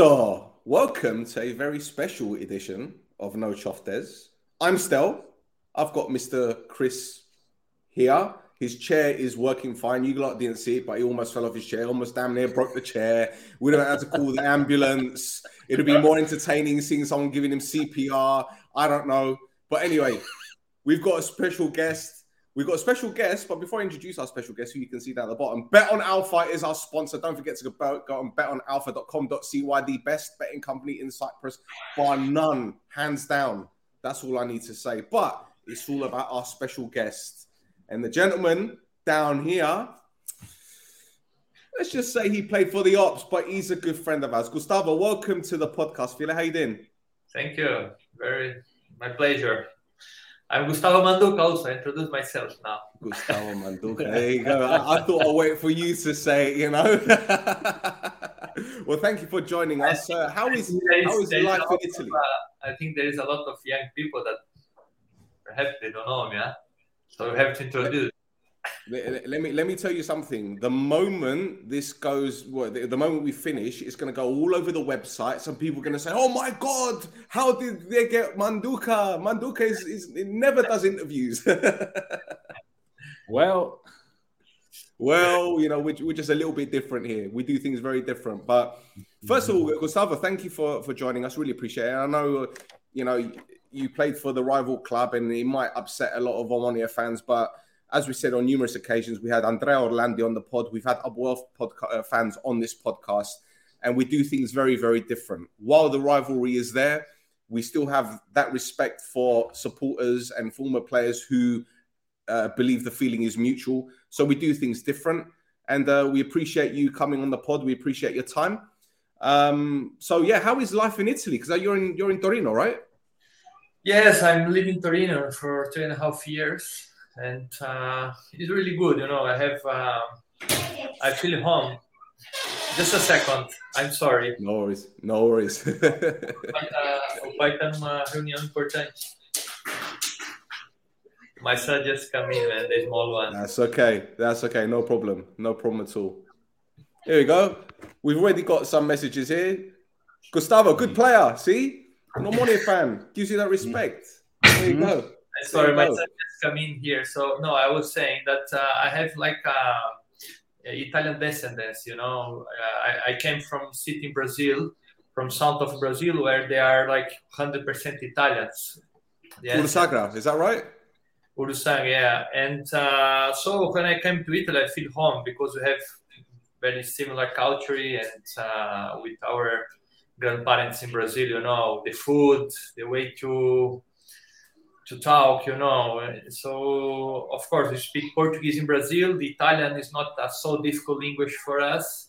Welcome to a very special edition of No Choftes. I'm Stel. I've got Mr. Chris here. His chair is working fine. You lot didn't see it, but he almost fell off his chair, almost damn near broke the chair. We don't have to call the ambulance. It'll be more entertaining seeing someone giving him CPR. I don't know. But anyway, we've got a special guest. We've got a special guest, but before I introduce our special guest, who you can see down at the bottom, Bet on Alpha is our sponsor. Don't forget to go, go on betonalpha.com.cy, the best betting company in Cyprus, bar none, hands down. That's all I need to say. But it's all about our special guest. And the gentleman down here, let's just say he played for the Ops, but he's a good friend of ours. Gustavo, welcome to the podcast. Fila, how you doing? Thank you. Very, my pleasure. I'm Gustavo Manduca also. Introduce myself now. Gustavo Manduca. There you go. I, I, thought I'll wait for you to say it, you know. well, thank you for joining us. Uh, how is, how is life in Italy? Of, uh, I think there is a lot of young people that perhaps they don't know me, huh? so we have to introduce let me let me tell you something. The moment this goes, well, the, the, moment we finish, it's going to go all over the website. Some people are going to say, "Oh my god, how did they get Manduca? Manduca is, is never does interviews." well, well, you know, we're, we're just a little bit different here. We do things very different. But first of all, mm-hmm. Gustavo, thank you for for joining us. Really appreciate it. I know, you know, you played for the rival club, and it might upset a lot of Omonia fans, but as we said on numerous occasions, we had Andrea Orlandi on the pod. We've had Apoel podca- uh, fans on this podcast, and we do things very, very different. While the rivalry is there, we still have that respect for supporters and former players who uh, believe the feeling is mutual. So we do things different, and uh, we appreciate you coming on the pod. We appreciate your time. Um, so yeah, how is life in Italy? Because you're in you're in Torino, right? Yes, I'm living in Torino for two and a half years and uh, it's really good. You know, I have uh, I feel home. Just a second. I'm sorry. No worries. No worries. vai estar numa reunião importante. My son just come in, man. The small one. That's okay. That's okay. No problem. No problem at all. Here we go. We've already got some messages here. Gustavo, good player. See, Omonia fan gives you that respect. There you go. Sorry, my son just come in here. So no, I was saying that uh, I have like uh, Italian descendants. You know, uh, I, I came from city in Brazil, from south of Brazil, where they are like hundred percent Italians. Yes. Is that right? Urussanga, yeah. And uh, so when I came to Italy, I feel home because we have very similar culture and uh, with our grandparents in Brazil, you know, the food, the way to to talk, you know. So, of course, we speak Portuguese in Brazil. The Italian is not a so difficult language for us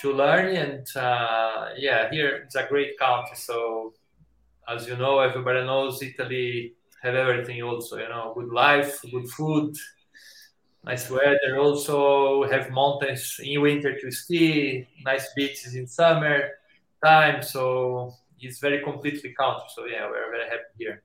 to learn. And uh, yeah, here it's a great country. So, as you know, everybody knows Italy have everything also, you know, good life, good food, nice weather. Also have mountains in winter to ski, nice beaches in summer time. So it's very completely country. So yeah, we're very happy here.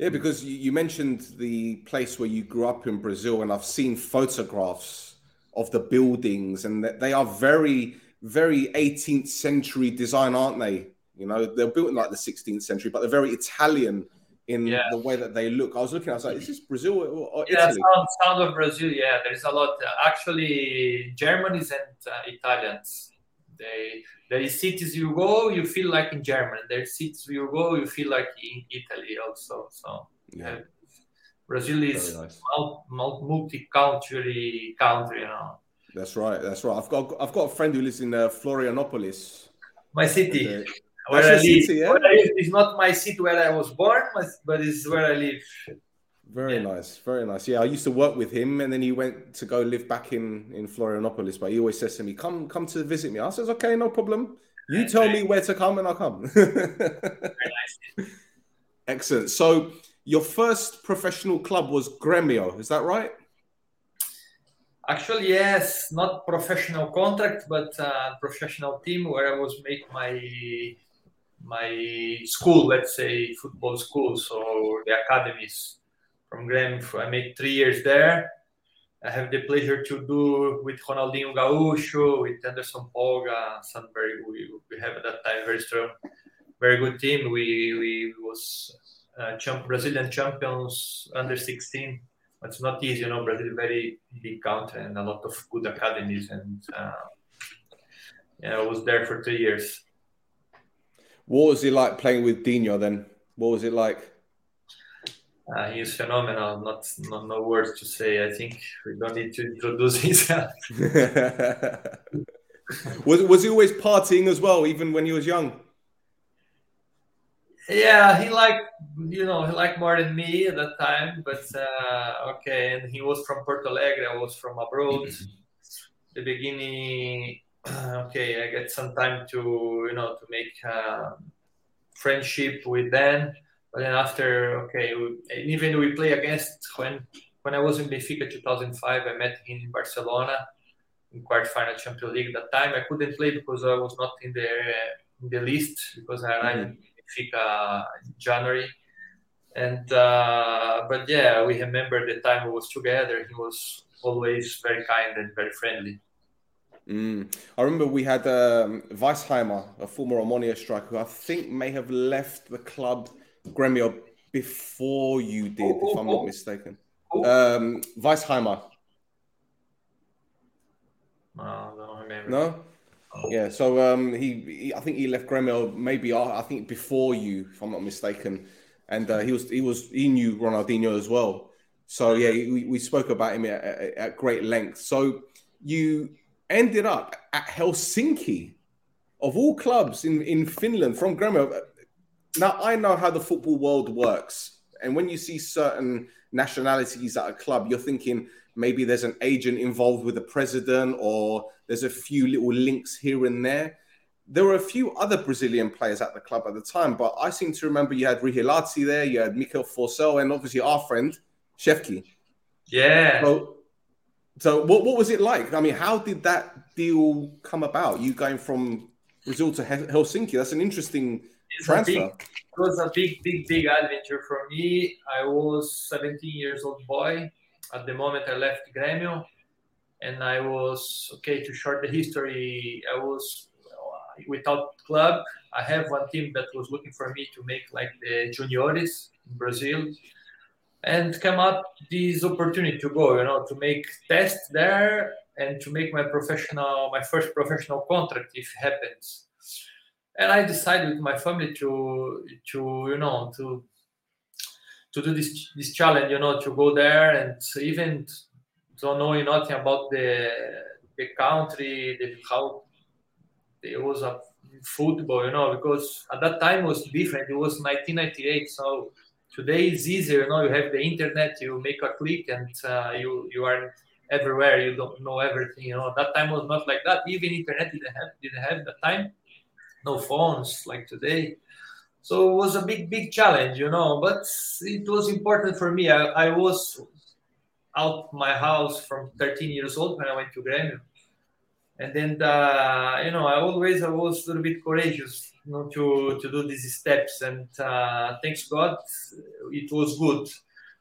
Yeah, because you mentioned the place where you grew up in Brazil, and I've seen photographs of the buildings, and they are very, very 18th century design, aren't they? You know, they're built in like the 16th century, but they're very Italian in yeah. the way that they look. I was looking, I was like, is this Brazil or, yeah, Italy? Sound, sound of Brazil, yeah. There's a lot. Actually, Germans and uh, Italians, they there is cities you go, you feel like in Germany. There is cities you go, you feel like in Italy also. So yeah. Uh, Brazil is nice. multi-cultural country, you know. That's right. That's right. I've got I've got a friend who lives in uh, Florianopolis. My city. And, uh, where I live. City, yeah? Where I live. It's not my city where I was born, but it's where I live. Very yeah. nice, very nice. Yeah, I used to work with him, and then he went to go live back in in Florianopolis. But he always says to me, "Come, come to visit me." I says, "Okay, no problem. You tell me where to come, and I'll come." Excellent. So, your first professional club was Gremio, is that right? Actually, yes, not professional contract, but uh, professional team where I was make my my school, let's say football school, so the academies from Grêmio. I made three years there, I have the pleasure to do with Ronaldinho Gaúcho, with Anderson Polga, some very we, we have at that time very strong, very good team. We we was uh, champ, Brazilian champions under 16. It's not easy, you know. Brazil is a very big country and a lot of good academies, and uh, yeah, I was there for three years. What was it like playing with Dino then? What was it like? Uh, he's phenomenal. Not, not no words to say. I think we don't need to introduce himself. was was he always partying as well, even when he was young? Yeah, he liked you know he liked more than me at that time. But uh, okay, and he was from Porto Alegre. I was from abroad. the beginning, okay, I get some time to you know to make uh, friendship with Dan but then after, okay, we, even we play against when when I was in Benfica 2005, I met him in Barcelona in quarterfinal Champions League. That time I couldn't play because I was not in the in the list because I arrived mm-hmm. in Benfica in January. And uh, but yeah, we remember the time we was together. He was always very kind and very friendly. Mm. I remember we had um, Weisheimer, a former Omonia striker, who I think may have left the club Gremio before you did, oh, if I'm not mistaken. Um, Weisheimer. No, no. Yeah, so um, he, he, I think he left Gremio maybe uh, I think before you, if I'm not mistaken, and uh, he was he was he knew Ronaldinho as well. So yeah, we, we spoke about him at, at, at great length. So you ended up at Helsinki, of all clubs in in Finland from Gremio now I know how the football world works, and when you see certain nationalities at a club, you're thinking maybe there's an agent involved with the president, or there's a few little links here and there. There were a few other Brazilian players at the club at the time, but I seem to remember you had Righelazzi there, you had Mikael Forssell, and obviously our friend Shefki. Yeah. So, so what, what was it like? I mean, how did that deal come about? You going from Brazil to Helsinki? That's an interesting transfer. Big, it was a big, big, big adventure for me. I was 17 years old boy at the moment I left Grêmio, and I was okay. To short the history, I was without club. I have one team that was looking for me to make like the juniores in Brazil, and come up this opportunity to go. You know, to make tests there and to make my professional, my first professional contract if it happens and I decided with my family to to you know to to do this this challenge, you know, to go there and even don't know nothing about the the country, the how it was a football, you know, because at that time it was different. It was 1998, so today it's easier. You know, you have the internet, you make a click, and uh, you you are everywhere. You don't know everything. You know, that time was not like that. Even internet didn't have didn't have the time no phones like today. So it was a big, big challenge, you know, but it was important for me. I, I was out my house from 13 years old when I went to Grêmio. And then, uh, you know, I always I was a little bit courageous you know, to, to do these steps. And uh, thanks God, it was good.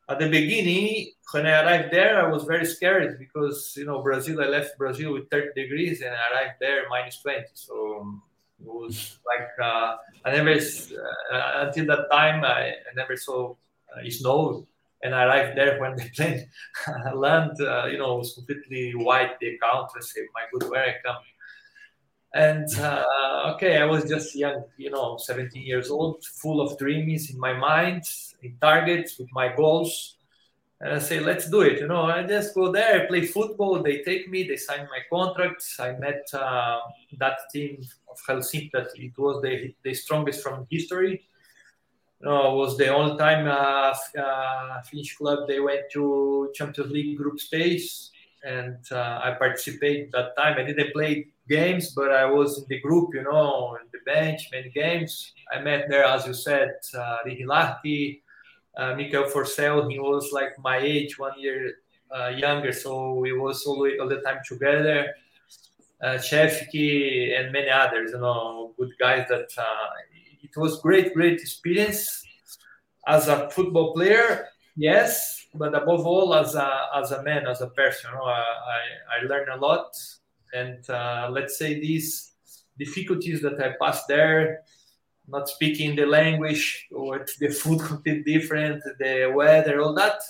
At the beginning, when I arrived there, I was very scared because, you know, Brazil, I left Brazil with 30 degrees and I arrived there minus 20. So it was like uh, I never uh, until that time I, I never saw uh, snow, and I arrived there when the plane land. Uh, you know, was completely white. The account. I say, my good, where I come. And uh, okay, I was just young, you know, 17 years old, full of dreams in my mind, in targets with my goals. And I say, let's do it. You know, I just go there, play football. They take me, they sign my contract. I met uh, that team of Helsinki that it was the, the strongest from history. Know, was the only time uh, uh, Finnish club they went to Champions League group stage, and uh, I participated that time. I didn't play games, but I was in the group, you know, in the bench, many games. I met there, as you said, uh, Righelazzi, uh, Mikael Forssell. He was like my age, one year uh, younger, so we was always all the time together uh, Shefki, and many others, you know, good guys that uh, it was great, great experience as a football player. Yes, but above all, as a as a man, as a person, you know, I I, I learned a lot, and uh, let's say these difficulties that I passed there, not speaking the language or the food completely different, the weather, all that,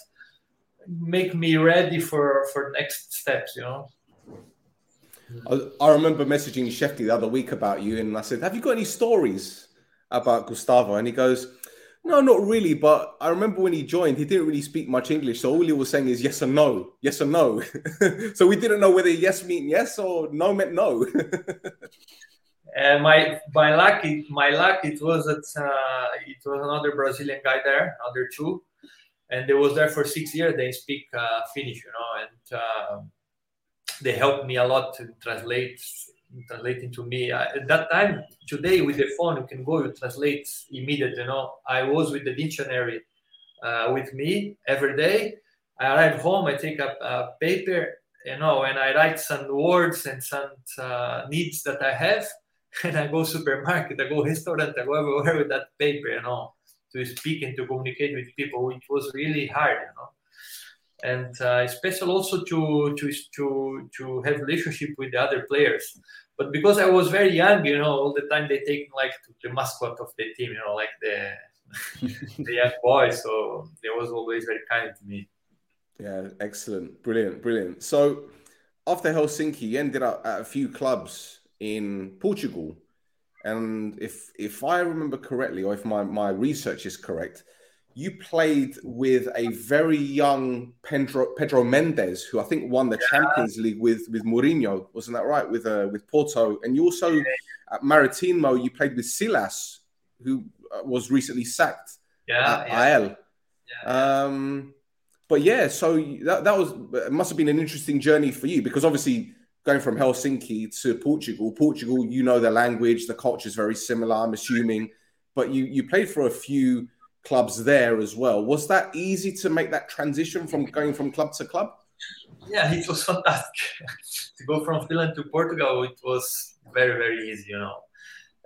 make me ready for for next steps. You know. I, remember messaging Shefki the other week about you, and I said, "Have you got any stories about Gustavo?" And he goes, "No, not really." But I remember when he joined, he didn't really speak much English, so all he was saying is yes or no, yes or no. so we didn't know whether yes meant yes or no meant no. And my my luck, it, my luck, it was that uh, it was another Brazilian guy there, another two, and they was there for six years. They speak uh, Finnish, you know, and uh, they helped me a lot to translate translating to me. At that time today with the phone you can go you translate immediately you know. I was with the dictionary uh, with me every day. I arrive home i take a, a, paper you know and i write some words and some uh, needs that i have and i go supermarket i go restaurant i go everywhere with that paper you know to speak and to communicate with people which was really hard you know and uh, special also to to to to have relationship with the other players. But because I was very young, you know, all the time they take like the mascot of the team, you know, like the the young boy. So they was always very kind to me. Yeah, excellent, brilliant, brilliant. So after Helsinki, you ended up at a few clubs in Portugal, and if if I remember correctly, or if my my research is correct, you played with a very young Pedro, Pedro Mendes, who I think won the yeah. Champions League with with Mourinho, wasn't that right? With uh, with Porto, and you also yeah. at Maritimo, you played with Silas, who uh, was recently sacked yeah, yeah. Yeah. Um, but yeah, so that, that was must have been an interesting journey for you because obviously going from Helsinki to Portugal, Portugal, you know the language, the culture is very similar. I'm assuming, but you you played for a few clubs there as well. Was that easy to make that transition from going from club to club? Yeah, it was fantastic. to go from Finland to Portugal, it was very, very easy, you know.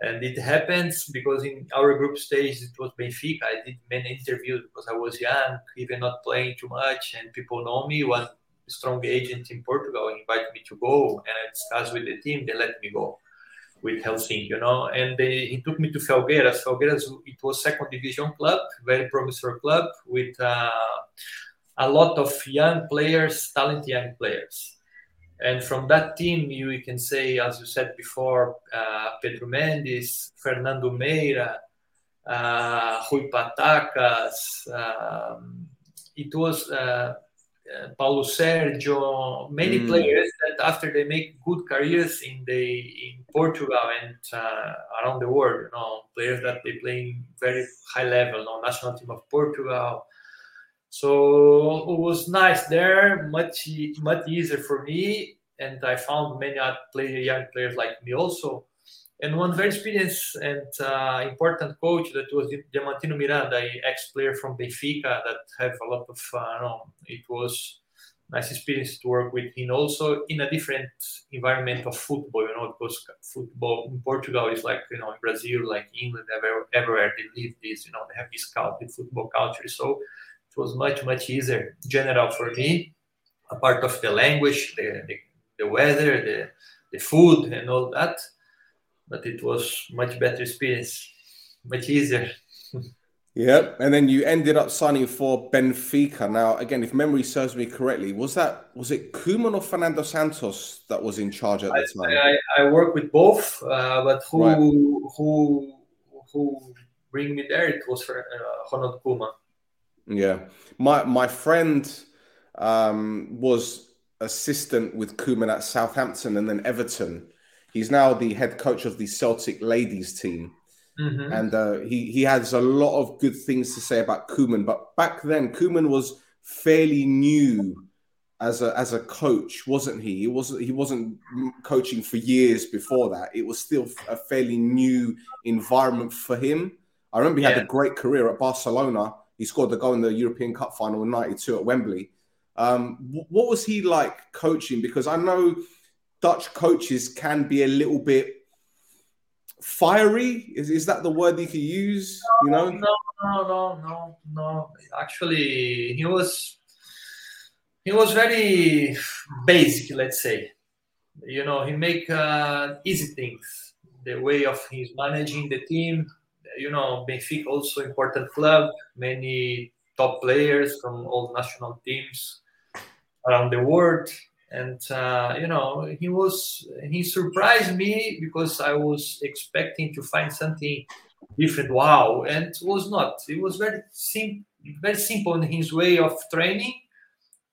And it happens because in our group stage, it was Benfica. I did many interviews because I was young, even not playing too much, and people know me. One strong agent in Portugal invited me to go, and I discussed with the team. They let me go with Helsinki, you know. And they, he took me to Felgueiras. Felgueiras, it was second division club, very promising club with uh, a lot of young players, talented young players. And from that team, you, you can say, as you said before, uh, Pedro Mendes, Fernando Meira, uh, Rui Patacas. Um, it was uh, uh, Paulo Sergio, many mm. players that after they make good careers in the in Portugal and uh, around the world, you know, players that they play in very high level, you know, national team of Portugal. So it was nice there, much much easier for me, and I found many other player, young players like me also and one very experienced and uh, important coach that was Diamantino Miranda, ex-player from Benfica that have a lot of, uh, know, it was nice experience to work with him also in a different environment of football, you know, because football in Portugal is like, you know, in Brazil, like England, everywhere, everywhere they live this, you know, they have this culture, football culture. So it was much, much easier general for me, a part of the language, the, the, the weather, the, the food and all that but it was much better experience, much easier. Yep, and then you ended up signing for Benfica. Now, again, if memory serves me correctly, was that was it Koeman or Fernando Santos that was in charge at the time? I, I, with both, uh, but who right. who who bring me there? It was for uh, Ronald Koeman. Yeah, my my friend um, was assistant with Koeman at Southampton and then Everton, He's now the head coach of the Celtic ladies team. Mm-hmm. And uh, he, he has a lot of good things to say about Koeman. But back then, Koeman was fairly new as a as a coach, wasn't he? He wasn't he wasn't coaching for years before that. It was still a fairly new environment for him. I remember he yeah. had a great career at Barcelona. He scored the goal in the European Cup final in '92 at Wembley. Um, what was he like coaching? Because I know Dutch coaches can be a little bit fiery. Is, is that the word you could use? No, you know? No, no, no, no, no. Actually, he was he was very basic, let's say. You know, he make uh, easy things. The way of his managing the team. You know, Benfica also important club. Many top players from all national teams around the world and uh, you know he was he surprised me because i was expecting to find something different. Wow. And it was not. It was very simple very simple in his way of training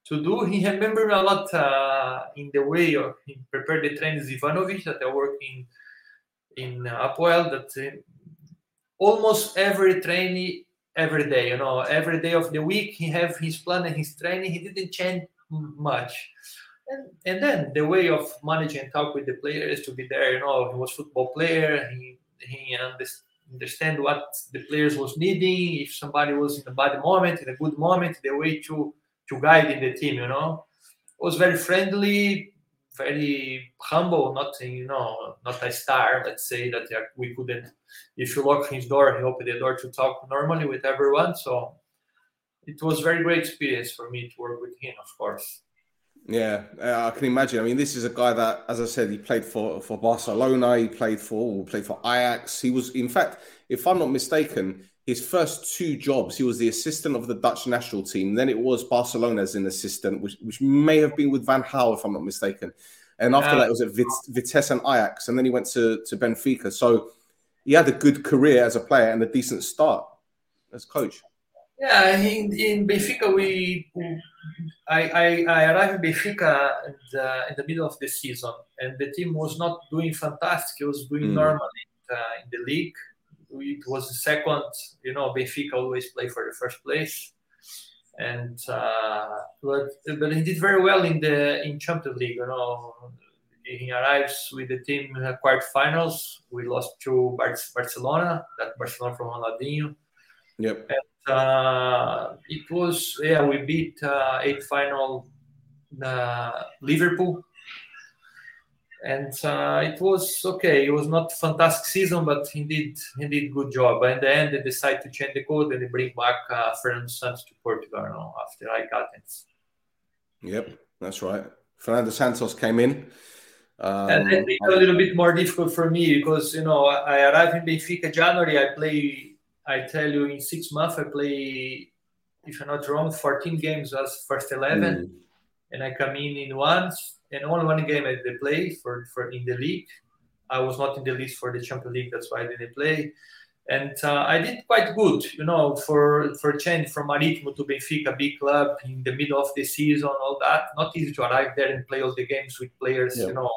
to do. He remembered a lot uh, in the way of he prepared the trainings ivanovic that i work in in Apoel that uh, almost every training every day you know every day of the week he have his plan and his training. He didn't change much and, and then the way of managing and talk with the players to be there, you know, he was football player. He he understand what the players was needing. If somebody was in a bad moment, in a good moment, the way to to guide in the team, you know, was very friendly, very humble. Not you know, not a star. Let's say that we couldn't. If you lock his door, he opened the door to talk normally with everyone. So it was very great experience for me to work with him, of course. Yeah, uh, I can imagine. I mean, this is a guy that, as I said, he played for for Barcelona. He played for played for Ajax. He was, in fact, if I'm not mistaken, his first two jobs, he was the assistant of the Dutch national team. Then it was Barcelona as an assistant, which which may have been with Van Gaal, if I'm not mistaken. And after that, it was at Vitesse and Ajax, and then he went to to Benfica. So he had a good career as a player and a decent start as coach. Yeah, in, in Benfica, we I, I, I arrived in Benfica in the, in the, middle of the season, and the team was not doing fantastic. It was doing mm. normally uh, in the league. It was the second, you know, Benfica always play for the first place, and uh, but but he did very well in the in Champions League. You know, he arrives with the team uh, quarterfinals. We lost to Barcelona, that Barcelona from Ronaldinho. Yep. And uh, it was yeah we beat uh, eight final uh, Liverpool. And uh, it was okay. It was not fantastic season but he did he did good job. In the end they decided to change the code and they bring back uh, Fernando Santos to Portugal after AEK Athens yep that's right. Fernando Santos came in um, and it a little bit more difficult for me because you know I arrived in Benfica January. I play I tell you, in six months, I play, if I'm not wrong, 14 games as first 11, mm. and I come in in once, and only one game I did play for, for in the league. I was not in the list for the Champions League, that's why I didn't play. And uh, I did quite good, you know, for for change from Marítimo to Benfica, big club in the middle of the season, all that. Not easy to arrive there and play all the games with players, yeah. you know,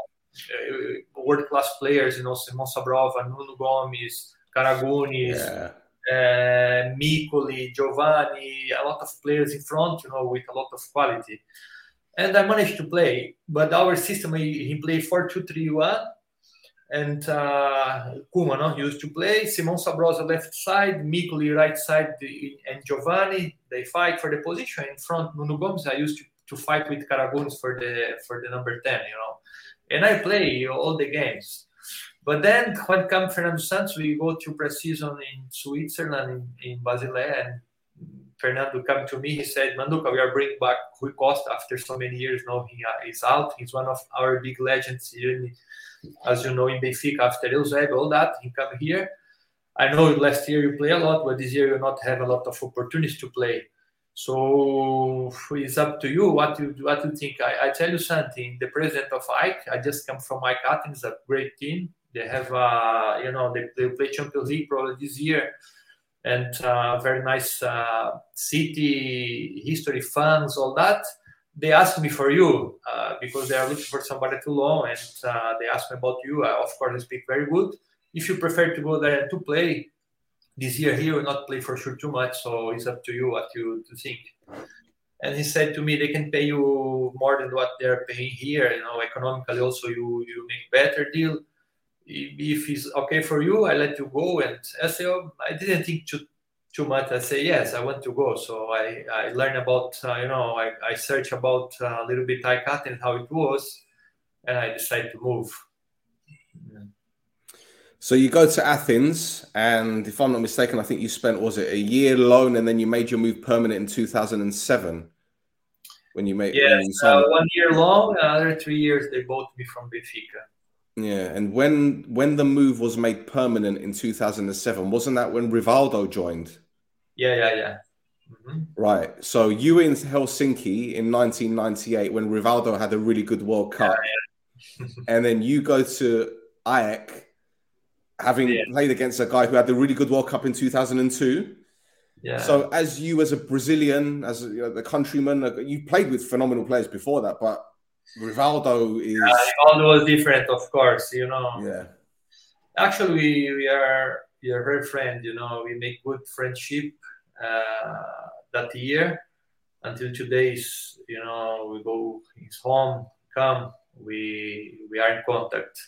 uh, world class players, you know, Simão Sabrosa, Nuno Gomes, Karagounis. Yeah uh, Miccoli, Geovanni, a lot of players in front, you know, with a lot of quality. And I managed to play, but our system, he, he played 4 2 3 1. And uh, Koeman no, used to play. Simão Sabrosa left side, Miccoli right side, and Geovanni. They fight for the position in front. Nuno Gomes, I used to, to fight with Karagounis for the for the number 10, you know. And I play all the games. But then when come Fernando Santos, we go to pre-season in Switzerland, in, in Basilea, and Fernando come to me. He said, Manduca, we are bringing back Rui Costa after so many years. Now he uh, is out. He's one of our big legends as you know, in Benfica after Eusebio, all that. He come here. I know last year you play a lot, but this year you not have a lot of opportunities to play. So it's up to you what you what you think. I, I tell you something. The president of AEK, I just come from AEK Athens, a great team. They have, uh, you know, they, they play Champions League probably this year, and uh, very nice uh, city history fans, all that. They asked me for you uh, because they are looking for somebody to loan, and uh, they asked me about you. I, of course, I speak very good. If you prefer to go there to play this year, he will not play for sure too much. So it's up to you what you to think and he said to me they can pay you more than what they're paying here you know economically also you you make better deal if it's okay for you, I let you go. And I say, oh, I didn't think too, too much. I say, yes, I want to go. So I, I learned about, uh, you know, I, I search about uh, a little bit AEK and how it was, and I decided to move. So you go to Athens, and if I'm not mistaken, I think you spent was it a year loan, and then you made your move permanent in 2007. when you made when you uh, one year long, another three years they bought me from Benfica. Yeah, and when when the move was made permanent in 2007, wasn't that when Rivaldo joined? Yeah, yeah, yeah. Mhm. Right. So you were in Helsinki in 1998 when Rivaldo had a really good World Cup, and then you go to AEK, having Yeah. played against a guy who had the really good World Cup in 2002. Yeah. So, as you as a Brazilian, as you know, the countryman, you played with phenomenal players before that, but Rivaldo is all was different, of course. You know, yeah, actually, we, we are we are very friend. You know, we make good friendship uh, that year until today's. You know, we go his home, come, we we are in contact.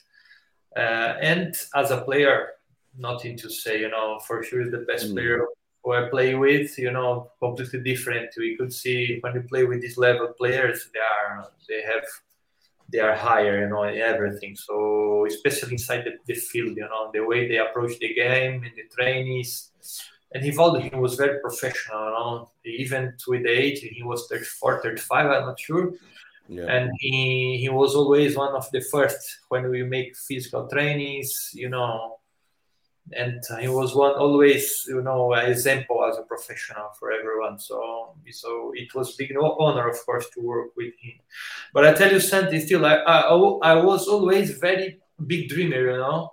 Uh, and as a player, nothing to say. You know, for sure, is the best Mm. player who I play with. You know, completely different. We could see when we play with these level players, they are they have they are higher, you know, in everything. So especially inside the, the field, you know, the way they approach the game and the trainees. And Rivaldo, he was very professional, you know, even with the age, he was 34, 35, I'm not sure. yeah. And he, he was always one of the first when we make physical trainings, you know, and he was one always, you know, an example as a professional for everyone. So, so it was big no- honor, of course, to work with him. But I tell you something, still, I, I, I was always very big dreamer, you know.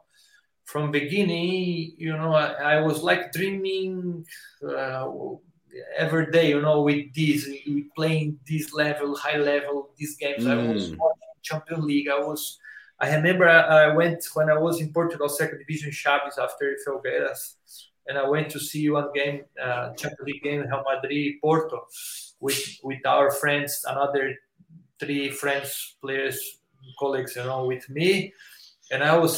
From beginning, you know, I, I was like dreaming uh, every day, you know, with this, with playing this level, high level, these games. I was Mm. watching Champions League. I was I remember I, went when I was in Portugal, second division, Chaves after Felgueiras, and I went to see one game, uh, Champions League game, in Real Madrid, Porto, with with our friends, another three friends, players, colleagues, you know, with me, and I was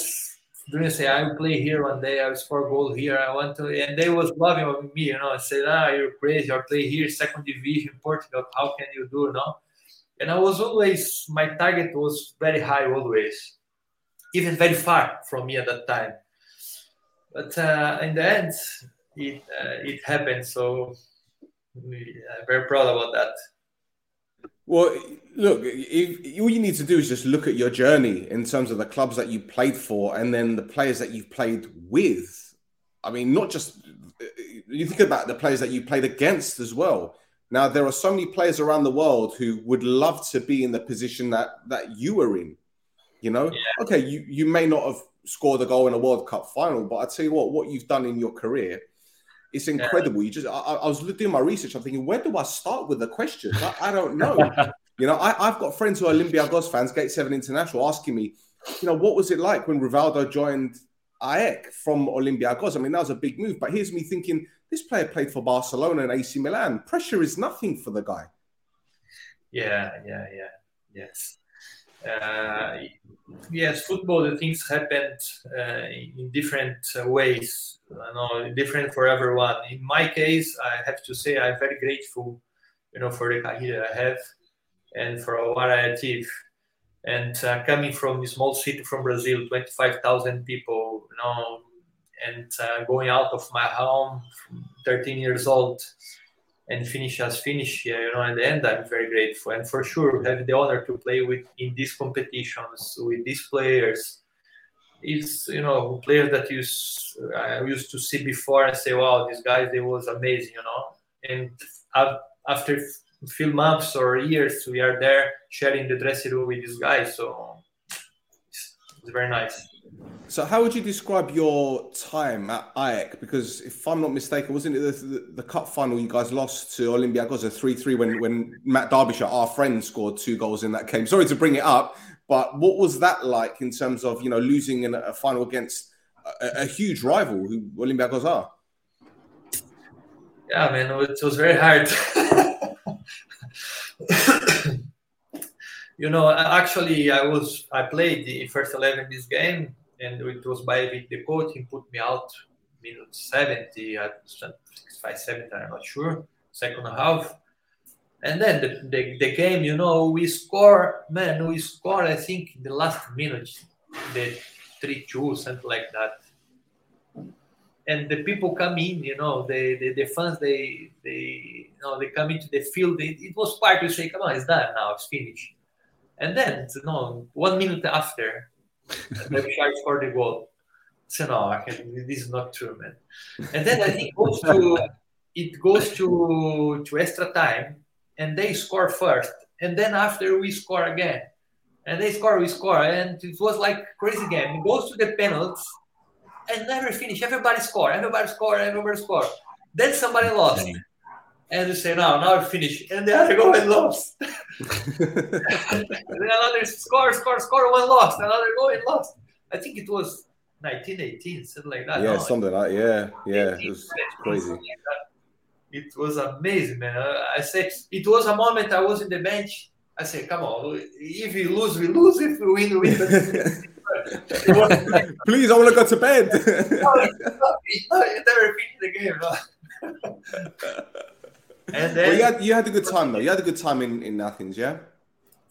doing say I will play here one day, I will score goal here, I want to, and they was loving me, you know, I said, ah, you're crazy, I play here, second division, Portugal, how can you do, no? And I was always my target was very high always, even very far from me at that time. But uh, in the end, it uh, it happened. So I'm very proud about that. Well, look, if, all you need to do is just look at your journey in terms of the clubs that you played for and then the players that you've played with. I mean, not just you think about the players that you played against as well. Now, there are so many players around the world who would love to be in the position that that you were in. You know, okay, you you may not have scored a goal in a World Cup final, but I tell you what, what you've done in your career, it's incredible. You just, I, I was doing my research. I'm thinking, where do I start with the questions? I, I don't know. you know, I, I've got friends who are Olympiacos fans, Gate Seven International, asking me, you know, what was it like when Rivaldo joined AEK from Olympiacos? I mean, that was a big move. But here's me thinking, this player played for Barcelona and AC Milan. Pressure is nothing for the guy. Yeah, yeah, yeah, yes. Uh, yes, football, the things happened uh, in different ways, you know, different for everyone. In my case, I have to say I'm very grateful, you know, for the career I have and for what I achieved. And uh, coming from a small city from Brazil, 25,000 people, you know, and uh, going out of my home, 13 years old, and finish as finish you know, at the end, I'm very grateful. And for sure, have the honor to play with in these competitions with these players. It's you know players that you I used to see before and say, wow, these guys they was amazing, you know. And after few months or years, we are there sharing the dressing room with these guys. So it's very nice. So, how would you describe your time at AEK? Because if I'm not mistaken, wasn't it the, the, the cup final you guys lost to Olympiacos a 3 3 when, when Matt Derbyshire, our friend, scored two goals in that game? Sorry to bring it up, but what was that like in terms of you know losing in a, a final against a, a huge rival who Olympiacos are? Yeah, man, it was very hard. you know, actually, I was I played the first eleven this game, and it was by the coach. He put me out minute seventy at five seventy. I'm not sure. Second half, and then the, the, the game. You know, we score. Man, we score. I think in the last minute, the three two something like that. and the people come in, you know, the the, the fans they they you know they come into the field. It, it was part to say, come on, it's done now, it's finished. And then you know, one minute after, shark scored the goal. So no, I can, this is not true, man. And then I think it goes to it goes to to extra time, and they score first, and then after we score again, and they score, we score, and it was like crazy game. It goes to the penalties and never finish. Everybody score, everybody score, everybody score. Then somebody lost. And you say, no, now we finish. And the other goal and lost. and then another score, score, score, one lost. Another goal and lost. I think it was 1918, something like that. Yeah, no, something like that. Yeah, yeah. It was crazy. It was amazing, man. I say it was a moment I was in the bench. I said, come on, if we lose, we lose. If we win, we win. Please, I want to go to bed. no, you never finish the game. No? and then, well, you had you had a good time though. You had a good time in, in Athens, yeah.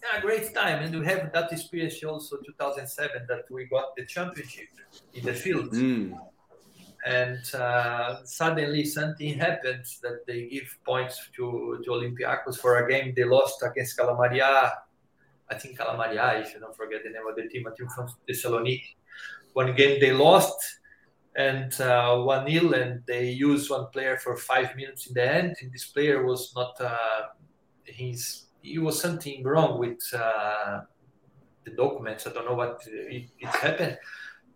Yeah, great time, and we have that experience also 2007 that we got the championship in the field. Mm. And uh, suddenly something happens that they give points to, to Olympiacos for a game they lost against Kalamaria I think Kalamaria, if you don't forget the name of the team, a team from Thessaloniki. One game they lost and uh, one nil, and they used one player for five minutes in the end. And this player was not uh, he was something wrong with uh, the documents. I don't know what it, it happened.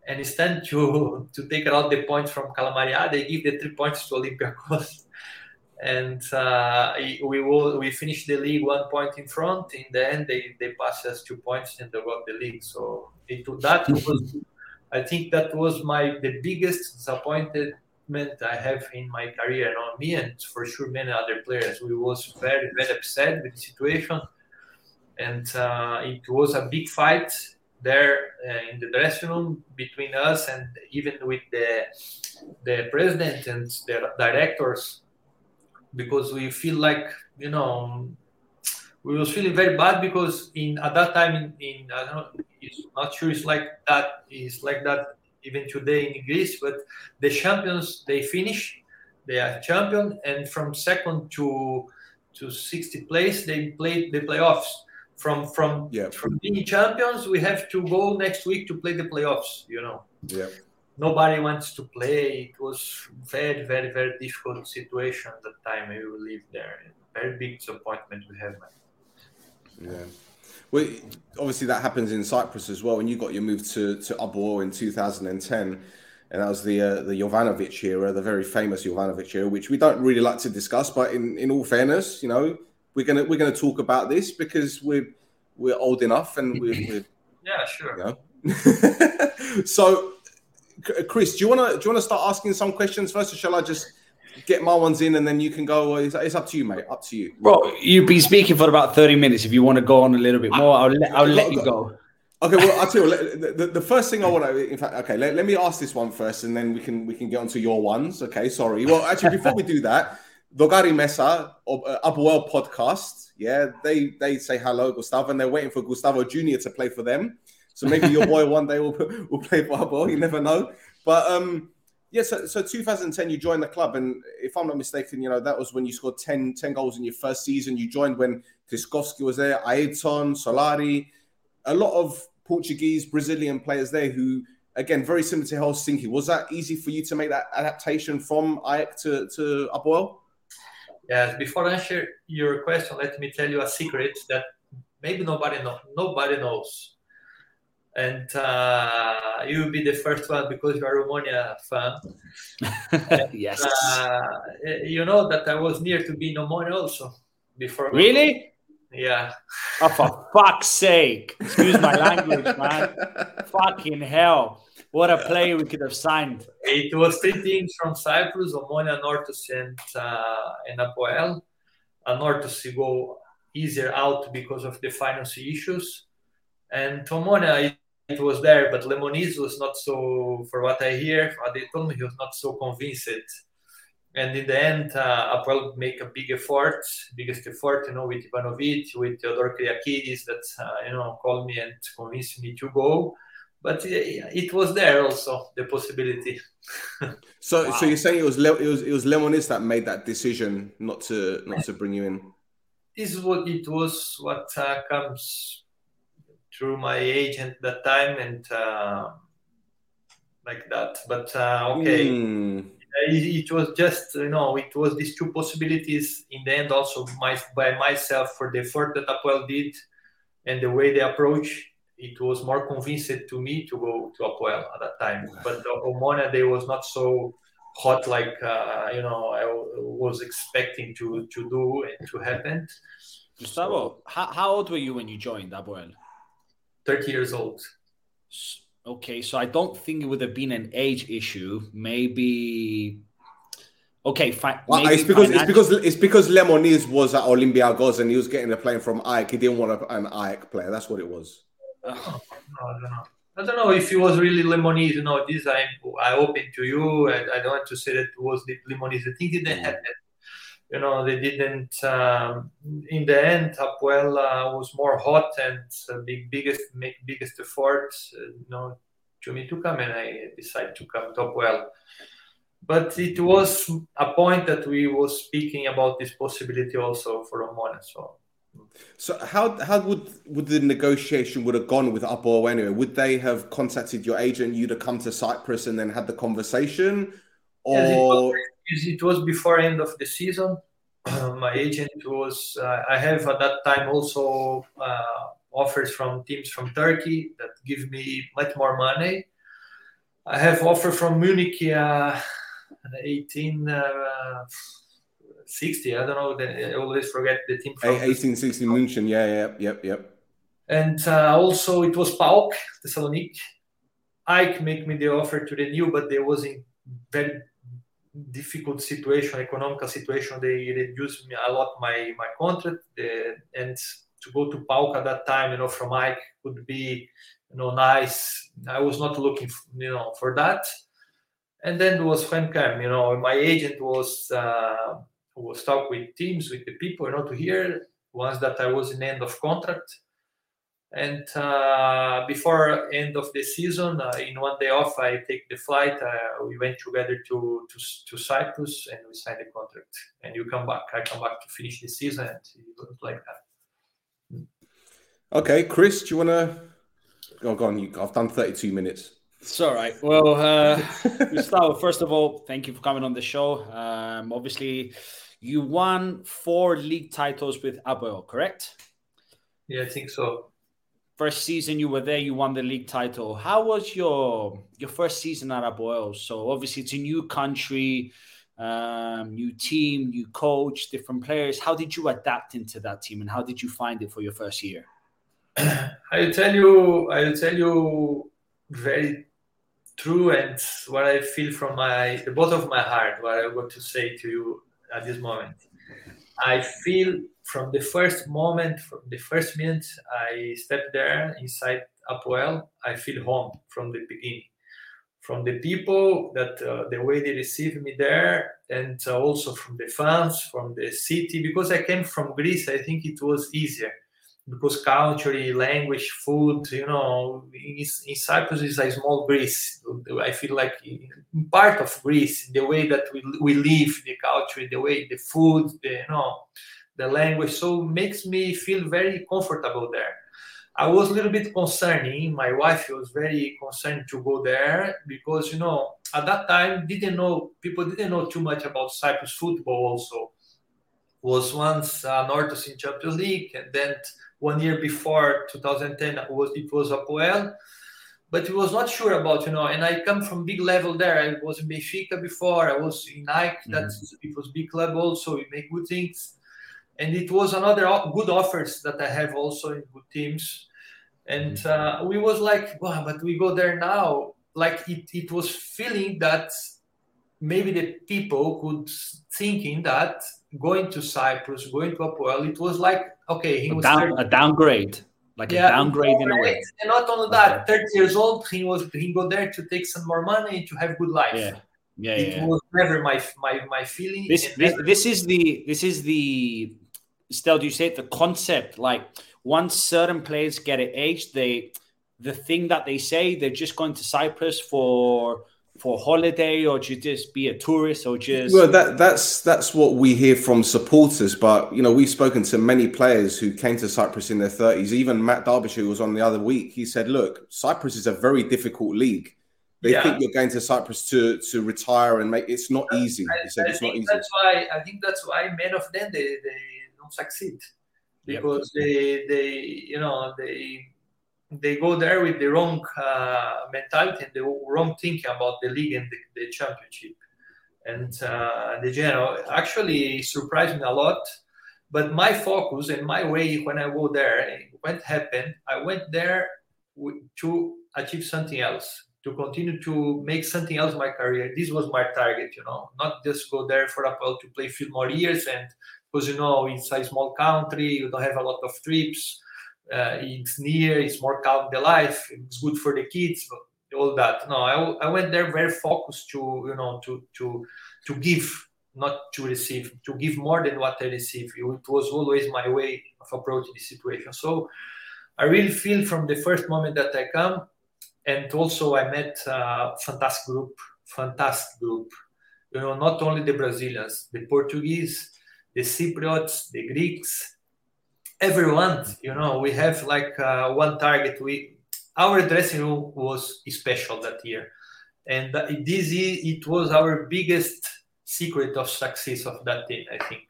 And instead to to take out the points from Kalamaria, they give the three points to Olympiacos and uh, we will we finished the league one point in front. In the end, they they passed us two points and they got the league. So it that was, I think that was my the biggest disappointment I have in my career, and me and for sure many other players. We was very very upset with the situation, and uh, it was a big fight there uh, in the dressing room between us and even with the the president and the directors. Because we feel like you know we was feeling very bad because in at that time in, in I don't know it's not sure it's like that it's like that even today in Greece but the champions they finish they are champion and from second to to 60 place they play the playoffs from from yeah. from being champions we have to go next week to play the playoffs you know yeah nobody wants to play. It was very, very, very difficult situation at the time we lived there. Very big disappointment we have. Yeah. Well, obviously that happens in Cyprus as well. When you got your move to to Apoel in 2010, and that was the uh, the Jovanovic era, the very famous Jovanovic era, which we don't really like to discuss. But in, in all fairness, you know, we're gonna we're gonna talk about this because we're we're old enough and we're, we're yeah, sure. You know? so Chris, do you want to do you want to start asking some questions first, or shall I just get my ones in and then you can go? It's, it's up to you, mate. Up to you. Bro, you've been speaking for about thirty minutes. If you want to go on a little bit more, I'll let, I'll let you go. Okay, well, I'll tell you. The, the, the first thing I want to, in fact, okay, let, let me ask this one first, and then we can we can get onto your ones. Okay, sorry. Well, actually, before we do that, Dogari Mesa, uh, World podcast. Yeah, they they say hello, Gustavo, and they're waiting for Gustavo Junior to play for them. So maybe your boy one day will will play for Abo. You never know. But um, yeah, so, so 2010 you joined the club, and if I'm not mistaken, you know that was when you scored 10, 10 goals in your first season. You joined when Trzaskowski was there, Ayrton, Solari, a lot of Portuguese, Brazilian players there who, again, very similar to Helsinki. Was that easy for you to make that adaptation from AEK to to Apoel? Yes. Before I answer your question, let me tell you a secret that maybe nobody know, nobody knows and uh, you will be the first one because you are a Omonia fan. and, yes. Uh, you know that I was near to be in Omonia also before. Really? Yeah. Oh, for fuck's sake! Excuse my language, man. Fucking hell! What a player we could have signed. It was three teams from Cyprus: Omonia, Anorthosis, and uh, and Apoel. Uh, Anorthosis go easier out because of the financial issues, and Omonia it was there, but Lemonis was not so, for what I hear, they told me he was not so convinced. And in the end, uh, Apoel make a big effort, biggest effort, you know, with Ivanovic, with Theodore Kyriakidis that, uh, you know, called me and convinced me to go. but it was there also the possibility. so, wow. so you're saying it was Le- it was it was Lemonis that made that decision not to not to bring you in. This is what it was. What uh, comes through my agent that time and uh, like that. But uh, okay, mm. it, it, was just you know it was these two possibilities. In the end, also my, by myself for the effort that Apoel did and the way they approach. It was more convincing to me to go to Apoel at that time. But the Omonia, they was not so hot like uh, you know I was expecting to to do and to happen. Gustavo, so, how, how old were you when you joined Apoel? 30 years old. Okay, so I don't think it would have been an age issue. Maybe. Okay, fine. Well, it's because it's because it's because Lemonis was at Olympiacos and he was getting a plane from AEK. He didn't want an AEK player. That's what it was. Oh, no, I don't know. I don't know if it was really Lemonis. You know, this I'm I open to you, and I don't want to say that it was Lemonis. I think it didn't have that you know, they didn't. Um, in the end, Apoel uh, was more hot and uh, big biggest make biggest effort. Uh, you know, to me to come, and I decided to come to Apoel. But it was a point that we was speaking about this possibility also for Omonia. So so how how would would the negotiation would have gone with Apoel anyway? Would they have contacted your agent? You'd have come to Cyprus and then had the conversation, or yes, it, was, it, was, before end of the season. my agent was. Uh, I have at that time also uh, offers from teams from Turkey that give me much more money. I have offer from Munich, uh, 18. Uh, 60. I don't know. I always forget the team. From 1860 Munich. Yeah, yeah, yep, yep. And uh, also it was PAOK Thessaloniki. AEK make me the offer to the new, but there was in very difficult situation, economical situation. They reduced me a lot my my contract, uh, and to go to PAOK at that time, you know, from AEK would be you know nice. I was not looking, for, you know, for that. And then was FranCam, you know, my agent was. Uh, was talk with teams, with the people, you know, to hear once that I was in end of contract. And uh, before end of the season, uh, in one day off, I take the flight. Uh, we went together to, to to Cyprus and we signed the contract. And you come back. I come back to finish the season, and it was like that. Okay, Chris, do you want to? Oh, go on. You, I've done thirty-two minutes. It's all right. Well, uh, Gustavo, first of all, thank you for coming on the show. Um, obviously, you won four league titles with Apoel, correct? Yeah, I think so. First season you were there, you won the league title. How was your your first season at Apoel? So obviously it's a new country, um, new team, new coach, different players. How did you adapt into that team, and how did you find it for your first year? I'll tell you, I'll tell you very true and what I feel from my the bottom of my heart, what I want to say to you at this moment. I feel from the first moment, from the first minute I step there inside Apoel, I feel home from the beginning. From the people that uh, the way they received me there, and uh, also from the fans, from the city, because I came from Greece, I think it was easier because culture, language, food, you know, in, in, Cyprus is a small Greece. I feel like part of Greece, the way that we, we live, the culture, the way the food, the, you know, the language, so makes me feel very comfortable there. I was a little bit concerning. My wife was very concerned to go there because you know at that time didn't know people didn't know too much about Cyprus football. Also, was once uh, Nortus in Champions League and then one year before 2010 it was it was Apoel, but he was not sure about you know. And I come from big level there. I was in Benfica before. I was in AEK. Mm-hmm. That's it was big club also. We make good things, and it was another good offers that I have also in good teams. And mm-hmm. uh, we was like, wow, but we go there now. Like it, it was feeling that maybe the people could thinking that going to Cyprus, going to Apoel, it was like okay, he a was down, a downgrade, like yeah, a downgrade in a way. And not only that, okay. 30 years old, he was he go there to take some more money to have good life. Yeah. Yeah, it yeah. was never my my my feeling. This this, this is the this is the still do you say it, the concept like once certain players get an age they the thing that they say? They're just going to Cyprus for for holiday, or to just be a tourist, or just well, that that's that's what we hear from supporters. But you know, we've spoken to many players who came to Cyprus in their thirties. Even Matt Derbyshire, who was on the other week, he said, "Look, Cyprus is a very difficult league." They yeah. think you're going to Cyprus to to retire and make it's not easy. I, said, I it's not easy. That's why I think that's why many of them they, they don't succeed because yep. they they you know they they go there with the wrong uh, mentality and the wrong thinking about the league and the, the championship. And uh, the general actually surprised me a lot. But my focus and my way when I go there, what happened, I went there to achieve something else, to continue to make something else my career. This was my target, you know, not just go there for Apoel to play a few more years and because you know it's a small country, you don't have a lot of trips. Uh, it's near, it's more calm the life, it's good for the kids, all that. No, I, I went there very focused to you know to to to give, not to receive, to give more than what I receive. It was always my way of approaching the situation. So I really feel from the first moment that I come, and also I met a fantastic group, fantastic group. You know, not only the Brazilians, the Portuguese, the Cypriots, the Greeks, everyone. You know, we have like uh, one target. We our dressing room was special that year, and this it was our biggest secret of success of that team. I think,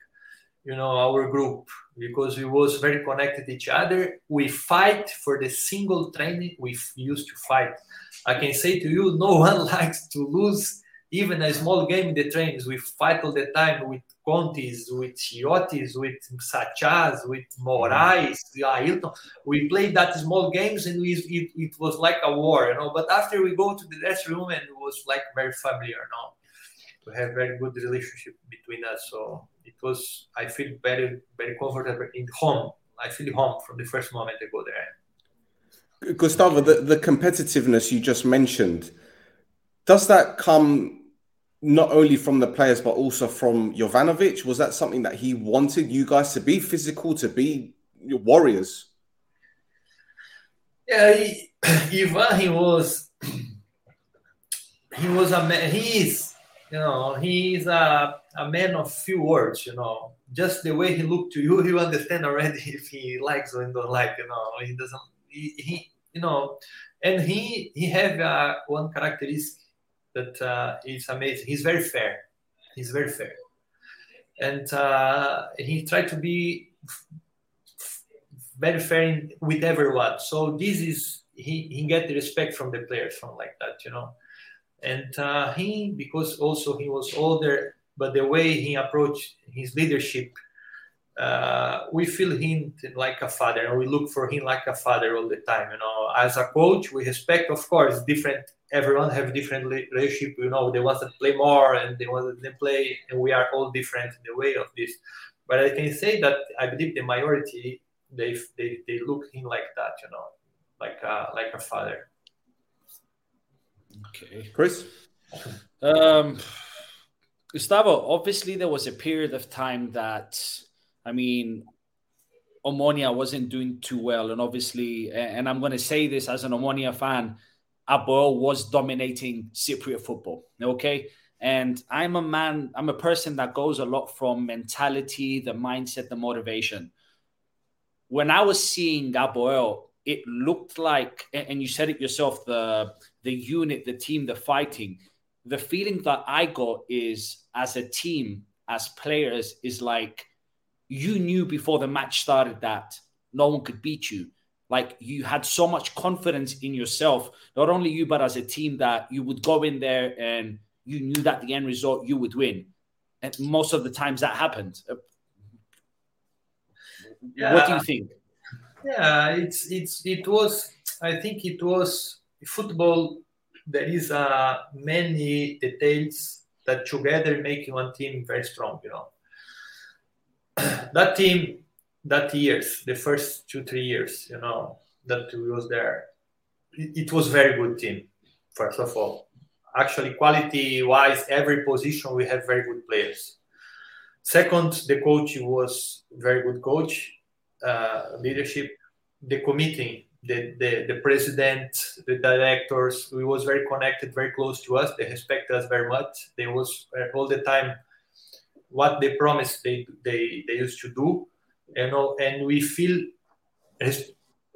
you know, our group because we was very connected each other. We fight for the single training. We used to fight. I can say to you, no one likes to lose even a small game in the trains. We fight all the time with Contes, with Chiotis, with Sachas, with Moraes, Ailton. We played that small games and we, it, it was like a war, you know. But after we go to the dressing room and it was like very familiar, know. We have very good relationship between us. So it was, I feel very, very comfortable in home. I feel home from the first moment I go there. Gustavo, the, the competitiveness you just mentioned, does that come not only from the players but also from Jovanovic? Was that something that he wanted you guys to be physical, to be warriors? Yeah, he, Ivan, he was he was a man. He is, you know, he is a, a man of few words. You know, just the way he looked to you, you understand already if he likes or don't like. You know, he doesn't. He, he you know, and he he have uh, one characteristic that uh, is amazing. He's very fair. He's very fair, and uh, he tried to be very fair in, with everyone. So this is he he get the respect from the players from like that, you know. And uh, he because also he was older, but the way he approached his leadership uh, we feel him like a father and we look for him like a father all the time you know as a coach we respect of course different everyone have different relationship you know they ones to play more and they ones that they play and we are all different in the way of this. But i can say that i believe the majority they they, they look him like that you know like a, like a father. Okay. Chris? Um gustavo obviously there was a period of time that I mean, Omonia wasn't doing too well. And obviously, and I'm going to say this as an Omonia fan, Apoel was dominating Cypriot football. Okay. And I'm a man, I'm a person that goes a lot from mentality, the mindset, the motivation. When I was seeing Apoel, it looked like, and you said it yourself, the the unit, the team, the fighting. The feeling that I got is as a team, as players, is like you knew before the match started that no one could beat you. Like you had so much confidence in yourself, not only you, but as a team that you would go in there and you knew that the end result you would win. And most of the times that happened. Yeah. What do you think? Yeah, it's it's it was. I think it was football. There is uh, many details that together make one team very strong. You know, that team that years the first two three years you know that we was there it, was very good team first of all actually quality wise every position we have very good players second the coach was very good coach uh, leadership the committee the, the, the president, the directors, we was very connected, very close to us. They respect us very much. They was uh, all the time what they promised they, they, they used to do, you know, and we feel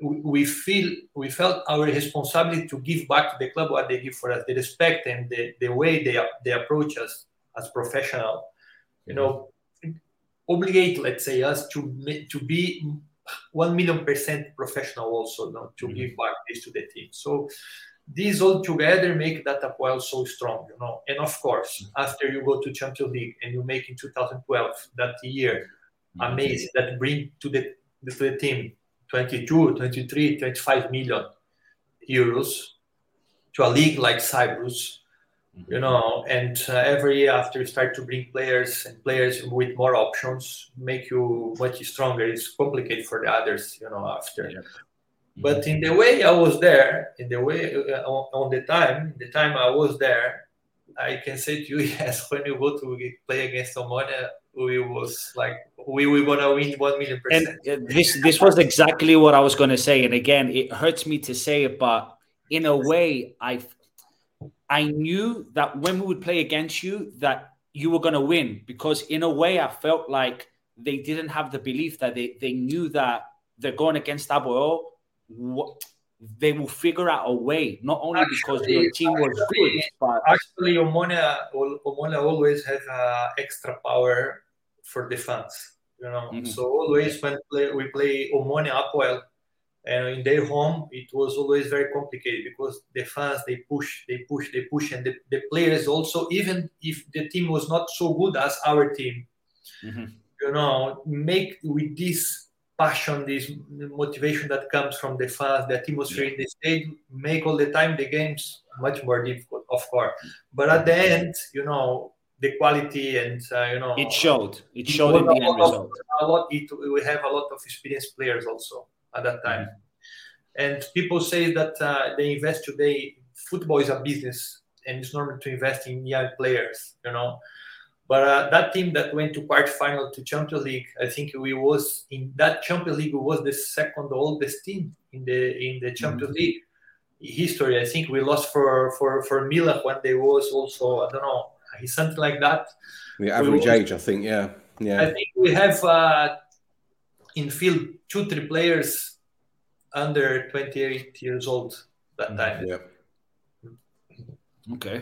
we feel we felt our responsibility to give back to the club what they give for us, the respect and the, the way they they approach us as professional, you know, obligate let's say us to to be one million percent professional also no, to mm-hmm. give back this to the team. So these all together make that Apoel so strong, you know. And of course, mm-hmm. after you go to Champions League and you make in 2012 that year. Amazing that bring to the to the team 22, 23, 25 million euros to a league like Cyprus you know and uh, every year after you start to bring players and players with more options make you much stronger it's complicated for the others you know after yeah. mm-hmm. but in the way i was there in the way uh, on, on, the time the time i was there i can say to you yes when you go to play against omonia we was like we were gonna win one million percent and uh, this this was exactly what i was gonna say and again it hurts me to say it but in a way i I knew that when we would play against you, that you were to win because in a way I felt like they didn't have the belief that they, they knew that they're going against Apoel. They will figure out a way, not only actually, because your team was actually, good, but actually, Omonia, Omonia always has uh, extra power for defense. You know, mm-hmm. so always when play, we play Omonia Apoel, and in their home it was always very complicated because the fans they push they push they push and the, the players also even if the team was not so good as our team mm-hmm. you know make with this passion this motivation that comes from the fans the atmosphere yeah. in the stadium make all the time the games much more difficult of course but at the end you know the quality and uh, you know it showed it showed in the end result. a lot it, we have a lot of experienced players also at that time. And people say that uh, they invest today. Football is a business, and it's normal to invest in young players, you know. But uh, that team that went to quarter final to Champions League, I think we was in that Champions League. Was the second oldest team in the in the Champions mm-hmm. League history. I think we lost for for for Milan when they was also I don't know he's something like that. The average age, I think, yeah, yeah. I think we have uh, in field two three players under 28 years old that time. Yeah. Okay.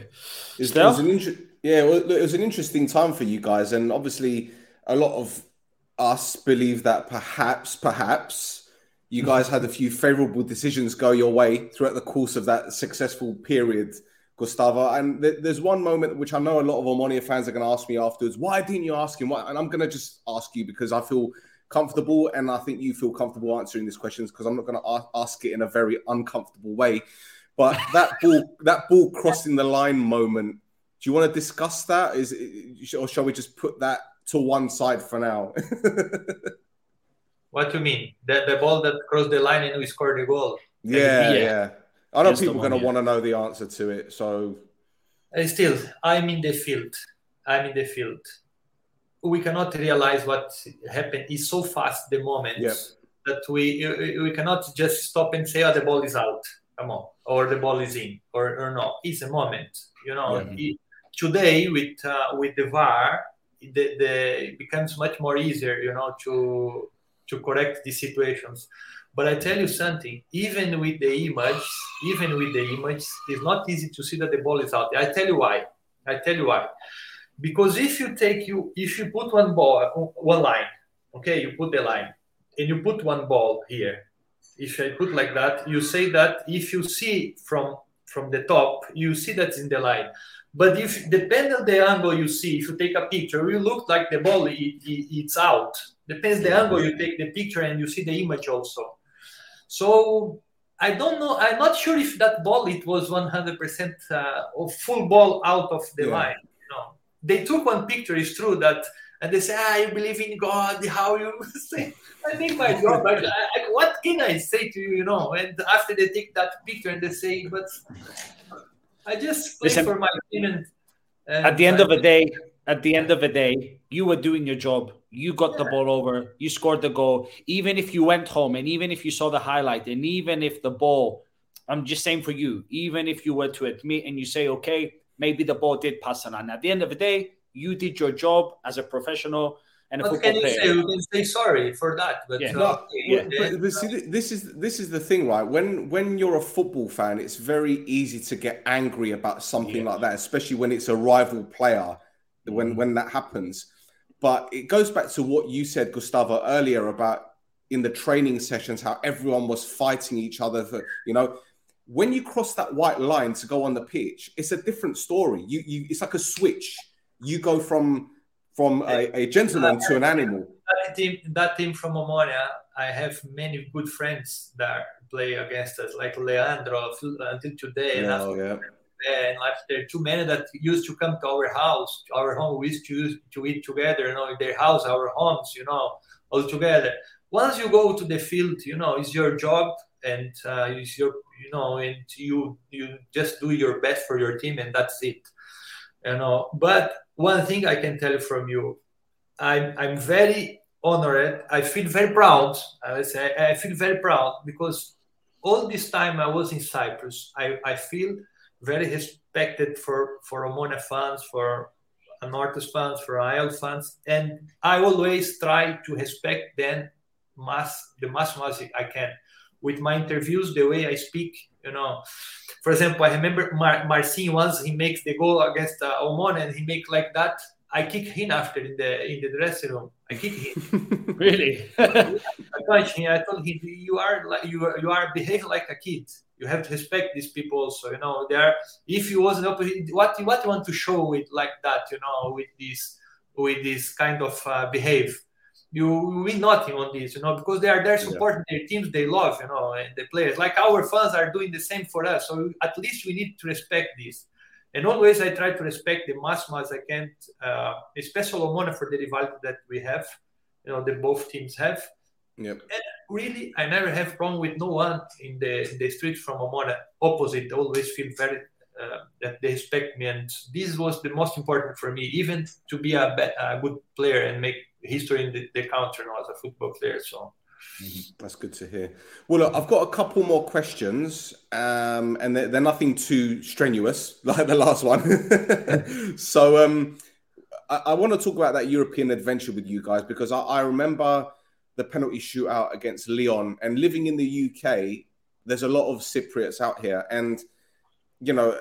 Is it was an inter- yeah, well, it was an interesting time for you guys, and obviously a lot of us believe that perhaps, perhaps you guys had a few favorable decisions go your way throughout the course of that successful period, Gustavo. And th- there's one moment which I know a lot of Omonia fans are going to ask me afterwards. Why didn't you ask him? Why? And I'm going to just ask you because I feel comfortable, and I think you feel comfortable answering these questions because I'm not going to ask it in a very uncomfortable way. But that ball, that ball crossing the line moment, do you want to discuss that? Is it, or shall we just put that to one side for now? what do you mean? The, the ball that crossed the line and we scored the goal. Yeah, yeah. yeah. I know people are going to want to know the answer to it. So, and still, I'm in the field. I'm in the field we cannot realize what happened. It's so fast the moment yeah. that we we cannot just stop and say, "Oh, the ball is out." Come on, or the ball is in, or or no. It's a moment, you know. Yeah. It, today with uh, with the VAR, the, the it becomes much more easier, you know, to to correct these situations. But I tell you something, even with the image, even with the image, it's not easy to see that the ball is out. I tell you why. I tell you why because if you take you if you put one ball one line okay you put the line and you put one ball here if i put like that you say that if you see from from the top you see that's in the line but if depending on the angle you see if you take a picture you look like the ball it, it, it's out depends the angle you take the picture and you see the image also so I don't know. I'm not sure if that ball it was 100% uh, full ball out of the yeah. line they took one picture. It's true that, and they say, "I believe in God? How you say?" I make my job. I, I, what can I say to you? You know, and after they take that picture and they say, "But I just play Listen, for my team." And, and at the end I, of the day, at the end of the day, you were doing your job. You got yeah. the ball over, you scored the goal. Even if you went home and even if you saw the highlight, and even if the ball, I'm just saying for you, even if you were to admit and you say, okay, maybe the ball did pass on. At the end of the day, you did your job as a professional and a what football can you player. say? You can say sorry for that, but Yeah. uh, No, Yeah. but, but see, this is this is the thing, right? When when you're a football fan, it's very easy to get angry about something Yeah. like that, especially when it's a rival player. When when that happens, but it goes back to what you said, Gustavo, earlier about in the training sessions how everyone was fighting each other. For you know, when you cross that white line to go on the pitch, it's a different story. You you it's like a switch. You go from from a, a gentleman to an animal. that team, that team from Omonia, I have many good friends that play against us, like Leandro until today, and Yeah, after yeah. and after too many that used to come to our house, to our home. We used to use, to eat together, you know, in their house, our homes, you know, all together. Once you go to the field, you know, it's your job and uh, it's your, you know, and you you just do your best for your team, and that's it, you know. But one thing I can tell you from you, I'm I'm very honored. I feel very proud. I say I feel very proud because all this time I was in Cyprus, I, I feel very respected for for Omonia fans, for Anorthosis fans, for IL fans, and I always try to respect them mass the maximum I can with my interviews, the way I speak. You know, for example, I remember Mar- Marcin once he makes the goal against uh, Omonia, and he make like that. I kick him after in the in the dressing room. I kick him. Really? I touched him. I told him, "You are like you are you are behave like a kid. You have to respect these people. Also, you know, they are. If you was an opposite, what what you want to show with like that, you know, with this with this kind of uh, behave, you win nothing on this, you know, because they are there supporting their teams they love, you know, and the players. Like our fans are doing the same for us. So at least we need to respect this. And always I try to respect the maximum as I can, uh, especially Omonia for the rivalry that we have, you know, that both teams have Yep. And really I never have problem with no one in the in the street from Omonia. Opposite, always feel very uh, that they respect me, and this was the most important for me, even to be a, be- a good player and make history in the, the country know, as a football player. So That's good to hear. Well, look, I've got a couple more questions, um, and they're, they're nothing too strenuous like the last one. so, um, I, I want to talk about that European adventure with you guys because I, I remember the penalty shootout against Lyon, and living in the UK, there's a lot of Cypriots out here, and you know.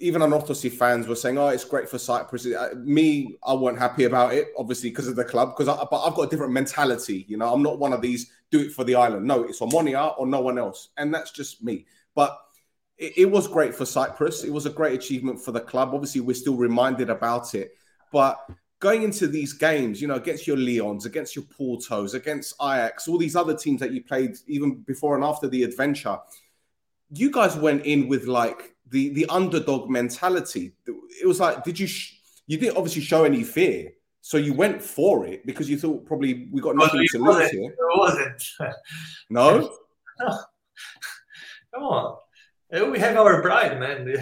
Even Anorthosis fans were saying, "Oh, it's great for Cyprus." Uh, Me, I weren't happy about it, obviously because of the club. Because, but I've got a different mentality. You know, I'm not one of these do it for the island. No, it's Omonia or no one else, and that's just me. But it, it was great for Cyprus. It was a great achievement for the club. Obviously, we're still reminded about it. But going into these games, you know, against your Leons, against your Portos, against Ajax, all these other teams that you played even before and after the adventure, you guys went in with like the the underdog mentality. It was like, did you? Sh- you didn't obviously show any fear, so you went for it because you thought probably we got nothing to lose here. It wasn't. No, Come on, we have our pride, man.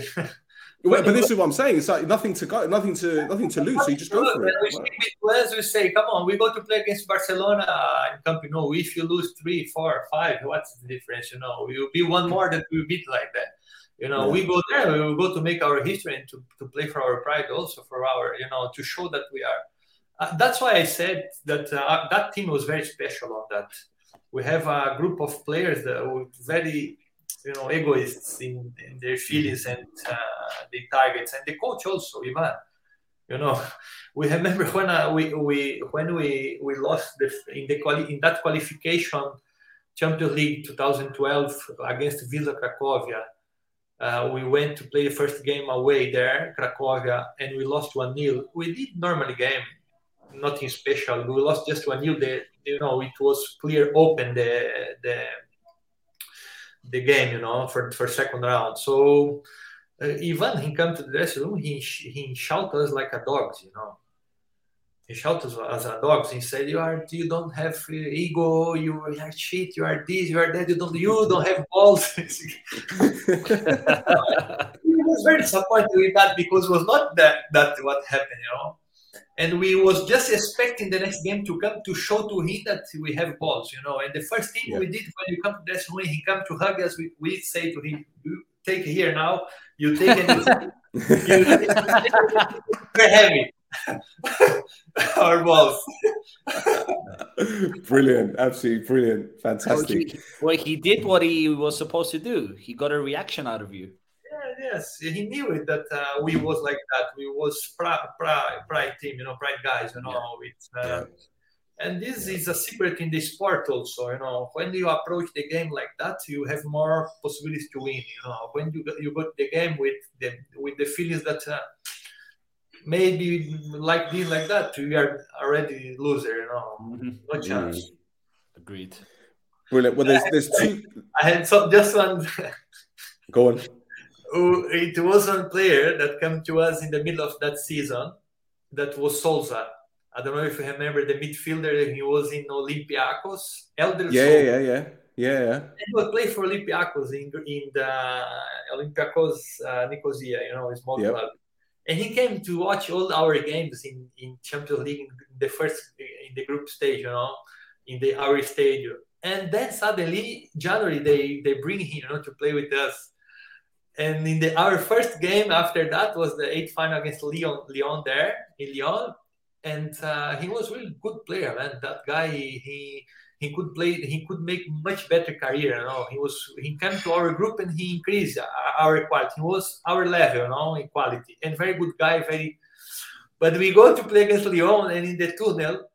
Well, but this is what I'm saying. It's like nothing to go, nothing to nothing to lose. So you just go for it. When we speak with we say, "Come on, we go to play against Barcelona in Camp Nou. If you lose three, four, five, what's the difference? You know, will be one more that we beat like that. You know, Yeah. we go there, we go to make our history and to, to play for our pride, also for our, you know, to show that we are. Uh, that's why I said that uh, that team was very special on that. We have a group of players that were very you know egoists in, in their feelings and uh, the targets and the coach also Ivan you know we remember when uh, we, we when we we lost the in the quali- in that qualification Champions League 2012 against Wisla Cracovia uh, we went to play the first game away there Cracovia and we lost 1-0 we did normally game nothing special we lost just 1-0 the, you know it was clear open the the the game, you know, for for second round. So uh, Ivan, he come to the dressing room, he he shout us like a dogs, you know. He shout us as a dogs. He said, "You are, you don't have uh, ego. You are shit. You are this. You are that. You don't. You don't have balls." he was very disappointed with that because it was not that that what happened, you know. and we was just expecting the next game to come to show to him that we have balls, you know. And the first thing Yeah. we did when you come to dressing room, he come to hug us. We, we say to him, "You take it here now. You take it. you, we're heavy. Our balls. brilliant, absolutely brilliant, fantastic. he, well, he did what he was supposed to do. He got a reaction out of you. Yeah, yes, he knew it that uh, we was like that. We was pride, pride, pride team, you know, pride guys, you know. With, uh, Yeah. And this is a secret in the sport also, you know. When you approach the game like that, you have more possibilities to win. You know, when you go, you go to the game with the with the feelings that uh, maybe like this, like that, you are already loser. You know, no chance. Agreed. Brilliant. Well, there's there's two. I had so just one. Go on. Oh, it was one player that came to us in the middle of that season. That was Souza. I don't know if you remember the midfielder. He was in Olympiacos. Hélder Yeah, Souza. yeah, yeah, yeah, yeah. He was play for Olympiacos in in the Olympiacos uh, Nicosia, you know, a small Yep. club. And he came to watch all our games in, in Champions League in the first in the group stage, you know, in the our stadium. And then suddenly January they they bring him, you know, to play with us. And in the our first game after that was the eighth final against Lyon, Lyon there in Lyon, and uh, he was a really good player, man. That guy, he he could play, he could make much better career. You know, he was he came to our group and he increased our quality. He was our level, you know, in quality, and very good guy, very. But we go to play against Lyon, and in the tunnel,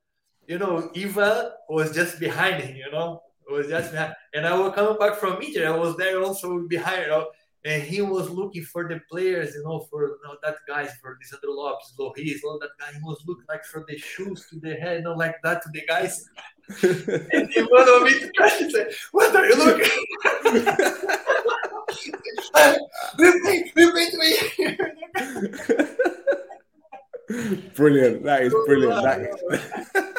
you know, Ivan was just behind him, you know, was just behind. And I was coming back from Inter, I was there also behind, you know, and he was looking for the players, you know, for you know, that guys, for Lisandro López, Lloris, all that guy. He was looking like from the shoes to the head, you know, like that to the guys. And he went over me to crash and said, What are you looking? Repeat, repeat me. brilliant. That is brilliant. That is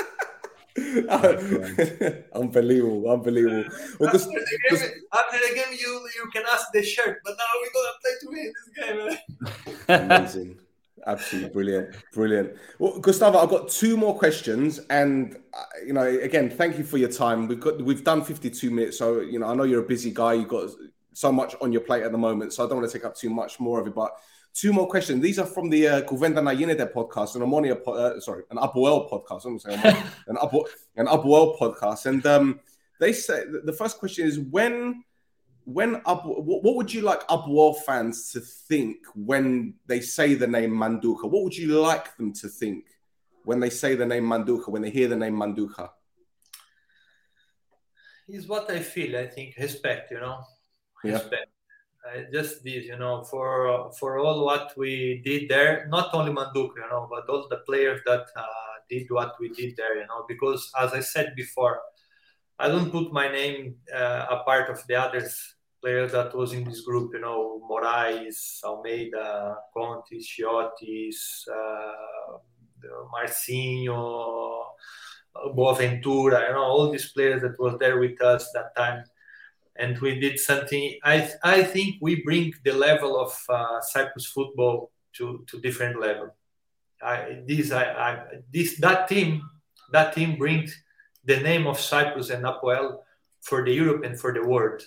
unbelievable. Unbelievable. Well, after, just, the game, after the game, you you can ask the shirt, but now we're gonna play to win this game. amazing. Absolutely brilliant, brilliant. Well, Gustavo, I've got two more questions, and uh, you know, again, thank you for your time. We've got we've done fifty-two minutes, so you know, I know you're a busy guy. You've got so much on your plate at the moment, so I don't want to take up too much more of it. But two more questions. These are from the uh, Guvenda Nayinede podcast, and I'm on a po- uh, sorry, an Apoel podcast. I'm saying an Up an Apoel podcast, and um, they say the first question is when when up what, would you like Apoel fans to think when they say the name Manduca? What would you like them to think when they say the name Manduca, when they hear the name Manduca? Is what I feel. I think respect. You know, Yeah. respect. Uh, just this, you know, for for all what we did there. Not only Manduca, you know, but all the players that uh, did what we did there. You know, because as I said before, I don't put my name uh, a part of the others players that was in this group. You know, Moraes, Almeida, Conte, Chiotis, uh, Marcinho, Boaventura. You know, all these players that was there with us that time, and we did something. I I think we bring the level of uh, Cyprus football to to different level. I, this I, I this that team that team brings the name of Cyprus and Apoel for the Europe and for the world.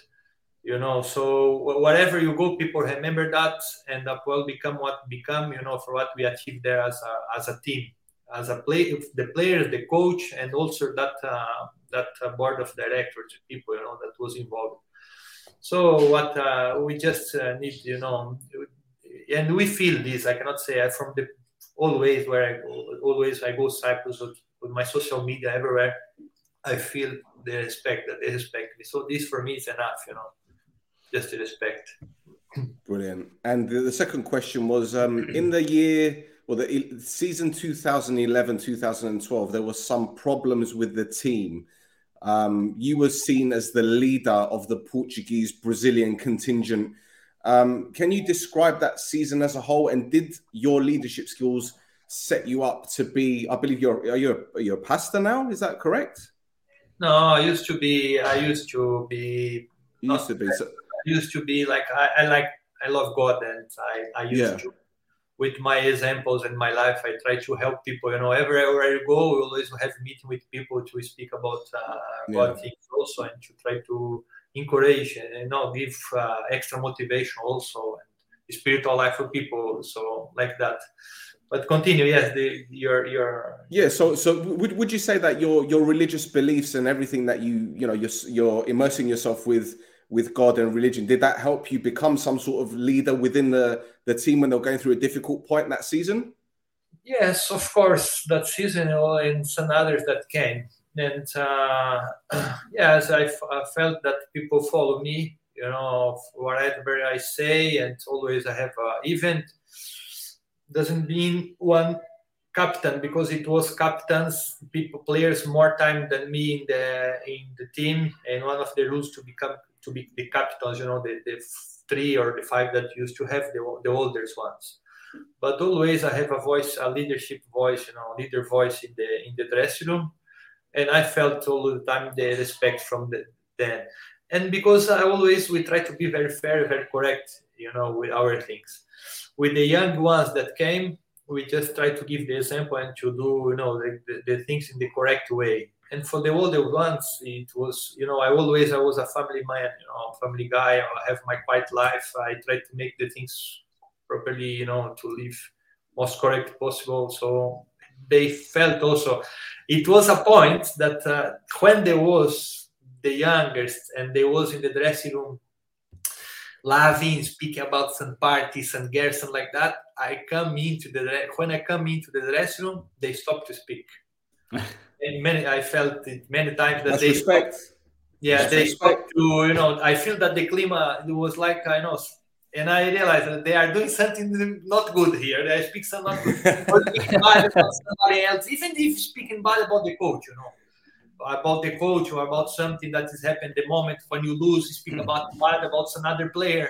You know, so wherever you go, people remember that, and Apoel become what become. You know, for what we achieved there as a as a team, as a play, the players, the coach, and also that uh, that uh, board of directors, people, you know, that was involved. So what uh, we just uh, need, you know, and we feel this. I cannot say I from the always where I go, always I go Cyprus with, my social media everywhere. I feel the respect that they respect me. So this for me is enough, you know, just the respect. Brilliant. And the, the second question was um, in the year, well, the season 2011 2012, there was some problems with the team. Um, you were seen as the leader of the Portuguese Brazilian contingent. Um, can you describe that season as a whole? And did your leadership skills set you up to be? I believe you're are you a, are you a pastor now? Is that correct? No, I used to be. I used to be. You used to be. So, I used to be like I, I like I love God and I, I used Yeah. to. with my examples and my life, I try to help people. You know, everywhere I go, we always have meeting with people to speak about uh, yeah. God things also, and to try to encourage and you know give uh, extra motivation also and spiritual life for people. So like that. But continue, yes. The your your yeah. So so would, would you say that your your religious beliefs and everything that you you know you're you're immersing yourself with with God and religion did that help you become some sort of leader within the the team when they're going through a difficult point that season? Yes, of course. That season and some others that came and uh, yes, I, felt that people follow me. You know, whatever I say, and always I have an event. Doesn't mean one captain because it was captains, people, players more time than me in the in the team, and one of the rules to become to be the captains. You know, the, the three or the five that used to have the the oldest ones but always I have a voice, a leadership voice, you know, leader voice in the in the dressing room and I felt all the time the respect from the then. And because I always we try to be very fair, very correct, you know, with our things. With the young ones that came, we just try to give the example and to do, you know, the, the, the things in the correct way. And for the older ones, it was, you know, I always I was a family man, you know, family guy. I have my quiet life. I try to make the things properly, you know, to live most correct possible. So they felt also it was a point that uh, when there was the youngest and they was in the dressing room laughing speaking about some parties and girls and like that i come into the when i come into the dressing room they stop to speak and many i felt it many times that That's they respect. Stopped, yeah That's they respect. to you know i feel that the climate it was like i know and I realized that they are doing something not good here. They speak some not good, bad about somebody else, even if speaking bad about the coach, you know, about the coach or about something that is happening the moment when you lose, you speak about hmm. bad about some other player.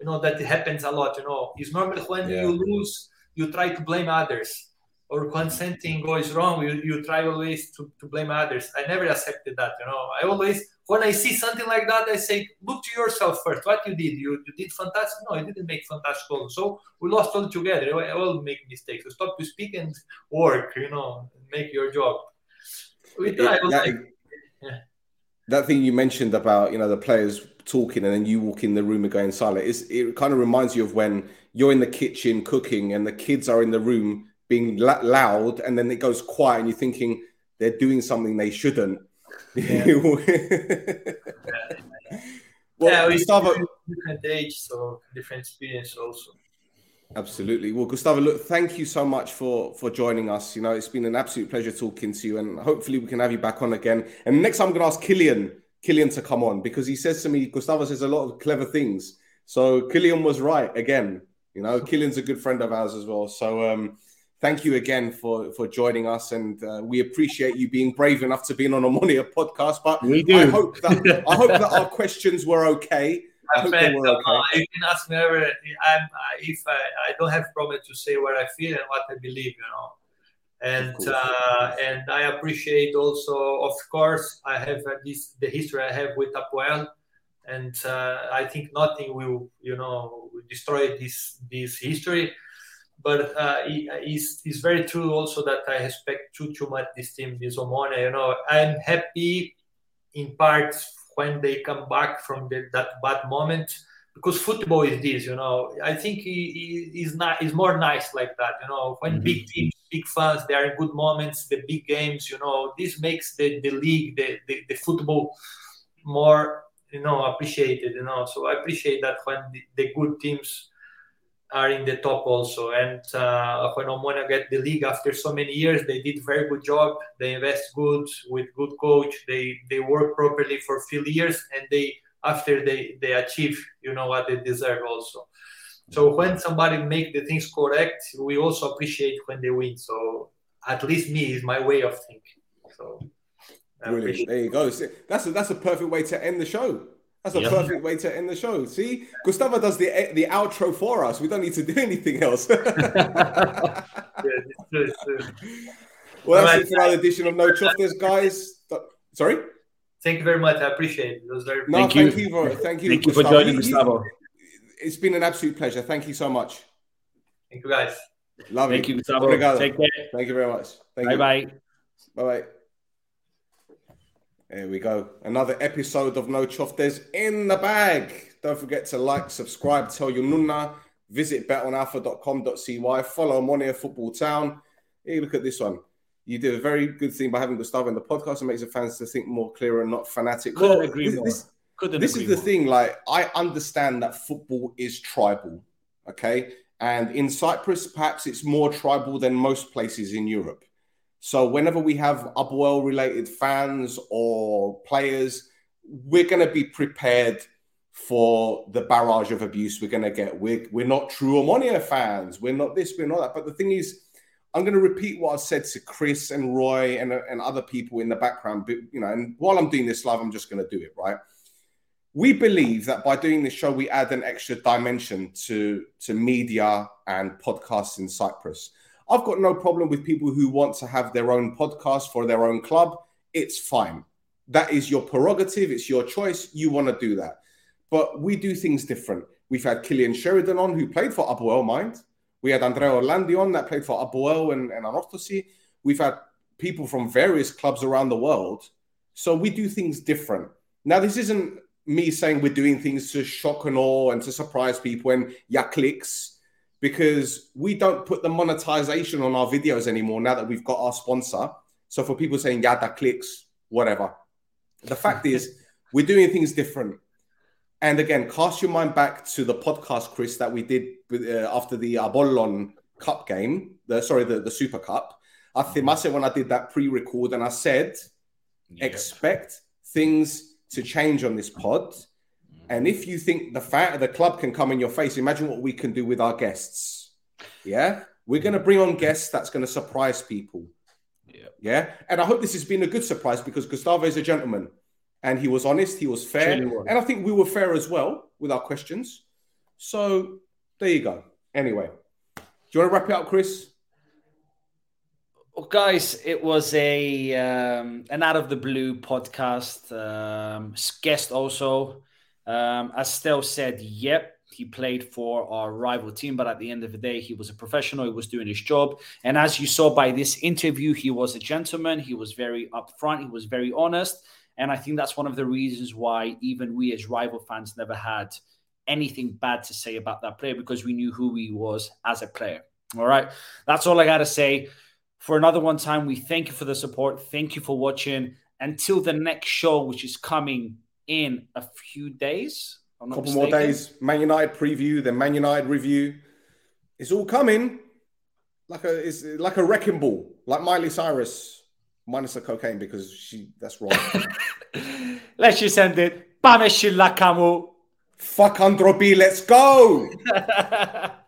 You know that happens a lot. You know, it's normal when yeah. you lose, you try to blame others, or when something goes wrong, you, you try always to, to blame others. I never accepted that. You know, I always when I see something like that, I say, look to yourself first. What you did, you, you did fantastic. No, I didn't make fantastic goals. So we lost all together. I will make mistakes. So stop to speak and work. You know, make your job. We. That, yeah. that thing you mentioned about you know the players talking and then you walk in the room and going silent. It's, it kind of reminds you of when you're in the kitchen cooking and the kids are in the room being loud and then it goes quiet and you're thinking they're doing something they shouldn't yeah. well, yeah, Gustavo, different age, so different experience also. Absolutely. Well, Gustavo, look, thank you so much for for joining us. You know, it's been an absolute pleasure talking to you, and hopefully we can have you back on again. And next time I'm going to ask Killian Killian to come on because he says to me, Gustavo says a lot of clever things. So Killian was right again. You know, Killian's a good friend of ours as well. So um, thank you again for for joining us, and uh, we appreciate you being brave enough to be on Omonia podcast. But we do. I hope that I hope that our questions were okay. I they were okay. Uh, you can ask me ever. I'm, if I, I don't have problem to say what I feel and what I believe, you know. And uh, and I appreciate also, of course, I have this the history I have with Apoel, and uh, I think nothing will you know destroy this this history but uh, it's, it's very true also that I expect too too much this team, this Omonia. You know, I'm happy in part when they come back from the, that bad moment because football is this. You know, I think he, he is not is more nice like that. You know, when mm-hmm. big teams, big fans, they are in good moments, the big games. You know, this makes the, the league, the, the, the football more you know appreciated. You know, so I appreciate that when the, the good teams are in the top also. And uh, when Omonia get the league after so many years, they did very good job. They invest good with good coach. They they work properly for few years, and they after they they achieve, you know what they deserve also. So when somebody make the things correct, we also appreciate when they win. So at least me is my way of thinking. So. Brilliant. There you go. That's a, that's a perfect way to end the show. That's a perfect way to end the show. See, Gustavo does the eh, the outro for us. We don't need to do anything else. yeah, it's true, it's true. Well, that's right. it for another edition of No Choftes, guys. Sorry. Thank you very much. I appreciate it. It was very. No, thank, thank you. you for thank you. Thank you for joining, Gustavo. It's been an absolute pleasure. Thank you so much. Thank you, guys. Love Thank it. Thank you, Gustavo. Obrigado. Take care. Thank you very much. Thank Bye you. bye. Bye bye. There we go. Another episode of No Choftes in the bag. Don't forget to like, subscribe, tell your nunna, visit betonalpha.com.cy, follow Monia Football Town. Hey, look at this one. You did a very good thing by having Gustavo in the podcast. It makes the fans to think more clear and not fanatic. Couldn't Well, agree this- more. this- Couldn't this agree is the more. thing like i understand that football is tribal okay and in cyprus perhaps it's more tribal than most places in europe so whenever we have Apoel related fans or players we're going to be prepared for the barrage of abuse we're going to get. We're, we're not true Omonia fans. We're not this we're not that. But the thing is i'm going to repeat what i've said to chris and roy and, and other people in the background but you know and while i'm doing this live i'm just going to do it right? We believe that by doing this show, we add an extra dimension to, to media and podcasts in Cyprus. I've got no problem with people who want to have their own podcast for their own club. It's fine. That is your prerogative. It's your choice. You want to do that. But we do things different. We've had Cillian Sheridan on, who played for Apoel, mind. We had Andrea Orlandi on, that played for Apoel and, and. We've had people from various clubs around the world. So we do things different. Now, this isn't me saying we're doing things to shock and awe and to surprise people and yeah clicks because we don't put the monetization on our videos anymore now that we've got our sponsor. So for people saying yeah that clicks, whatever. The fact is we're doing things different. And again, cast your mind back to the podcast, Chris, that we did with, uh, after the Apollon Cup game, the sorry, the, the Super Cup. I think I said when I did that pre-record, and I said expect things to change on this pod. And if you think the fact the club can come in your face, imagine what we can do with our guests. Yeah, we're going to bring on guests that's going to surprise people. Yeah. yeah, and I hope this has been a good surprise because Gustavo is a gentleman, and he was honest, he was fair, was. and I think we were fair as well with our questions. So there you go. Anyway, do you want to wrap it up, Chris? Well, guys, it was a um, an out of the blue podcast. Um, guest also, um, as Stel said, yep, he played for our rival team, but at the end of the day, he was a professional. He was doing his job, and as you saw by this interview, he was a gentleman. He was very upfront. He was very honest, and I think that's one of the reasons why even we as rival fans never had anything bad to say about that player because we knew who he was as a player. All right, that's all I got to say for another one time. We thank you for the support. Thank you for watching. Until the next show, which is coming in a few days. A couple mistaken. more days. Man United preview, then Man United review. It's all coming like a it's like a wrecking ball, like Miley Cyrus minus the cocaine because she that's wrong. let's just end it. Pame Shilakamu. Fuck Androbi, let's go.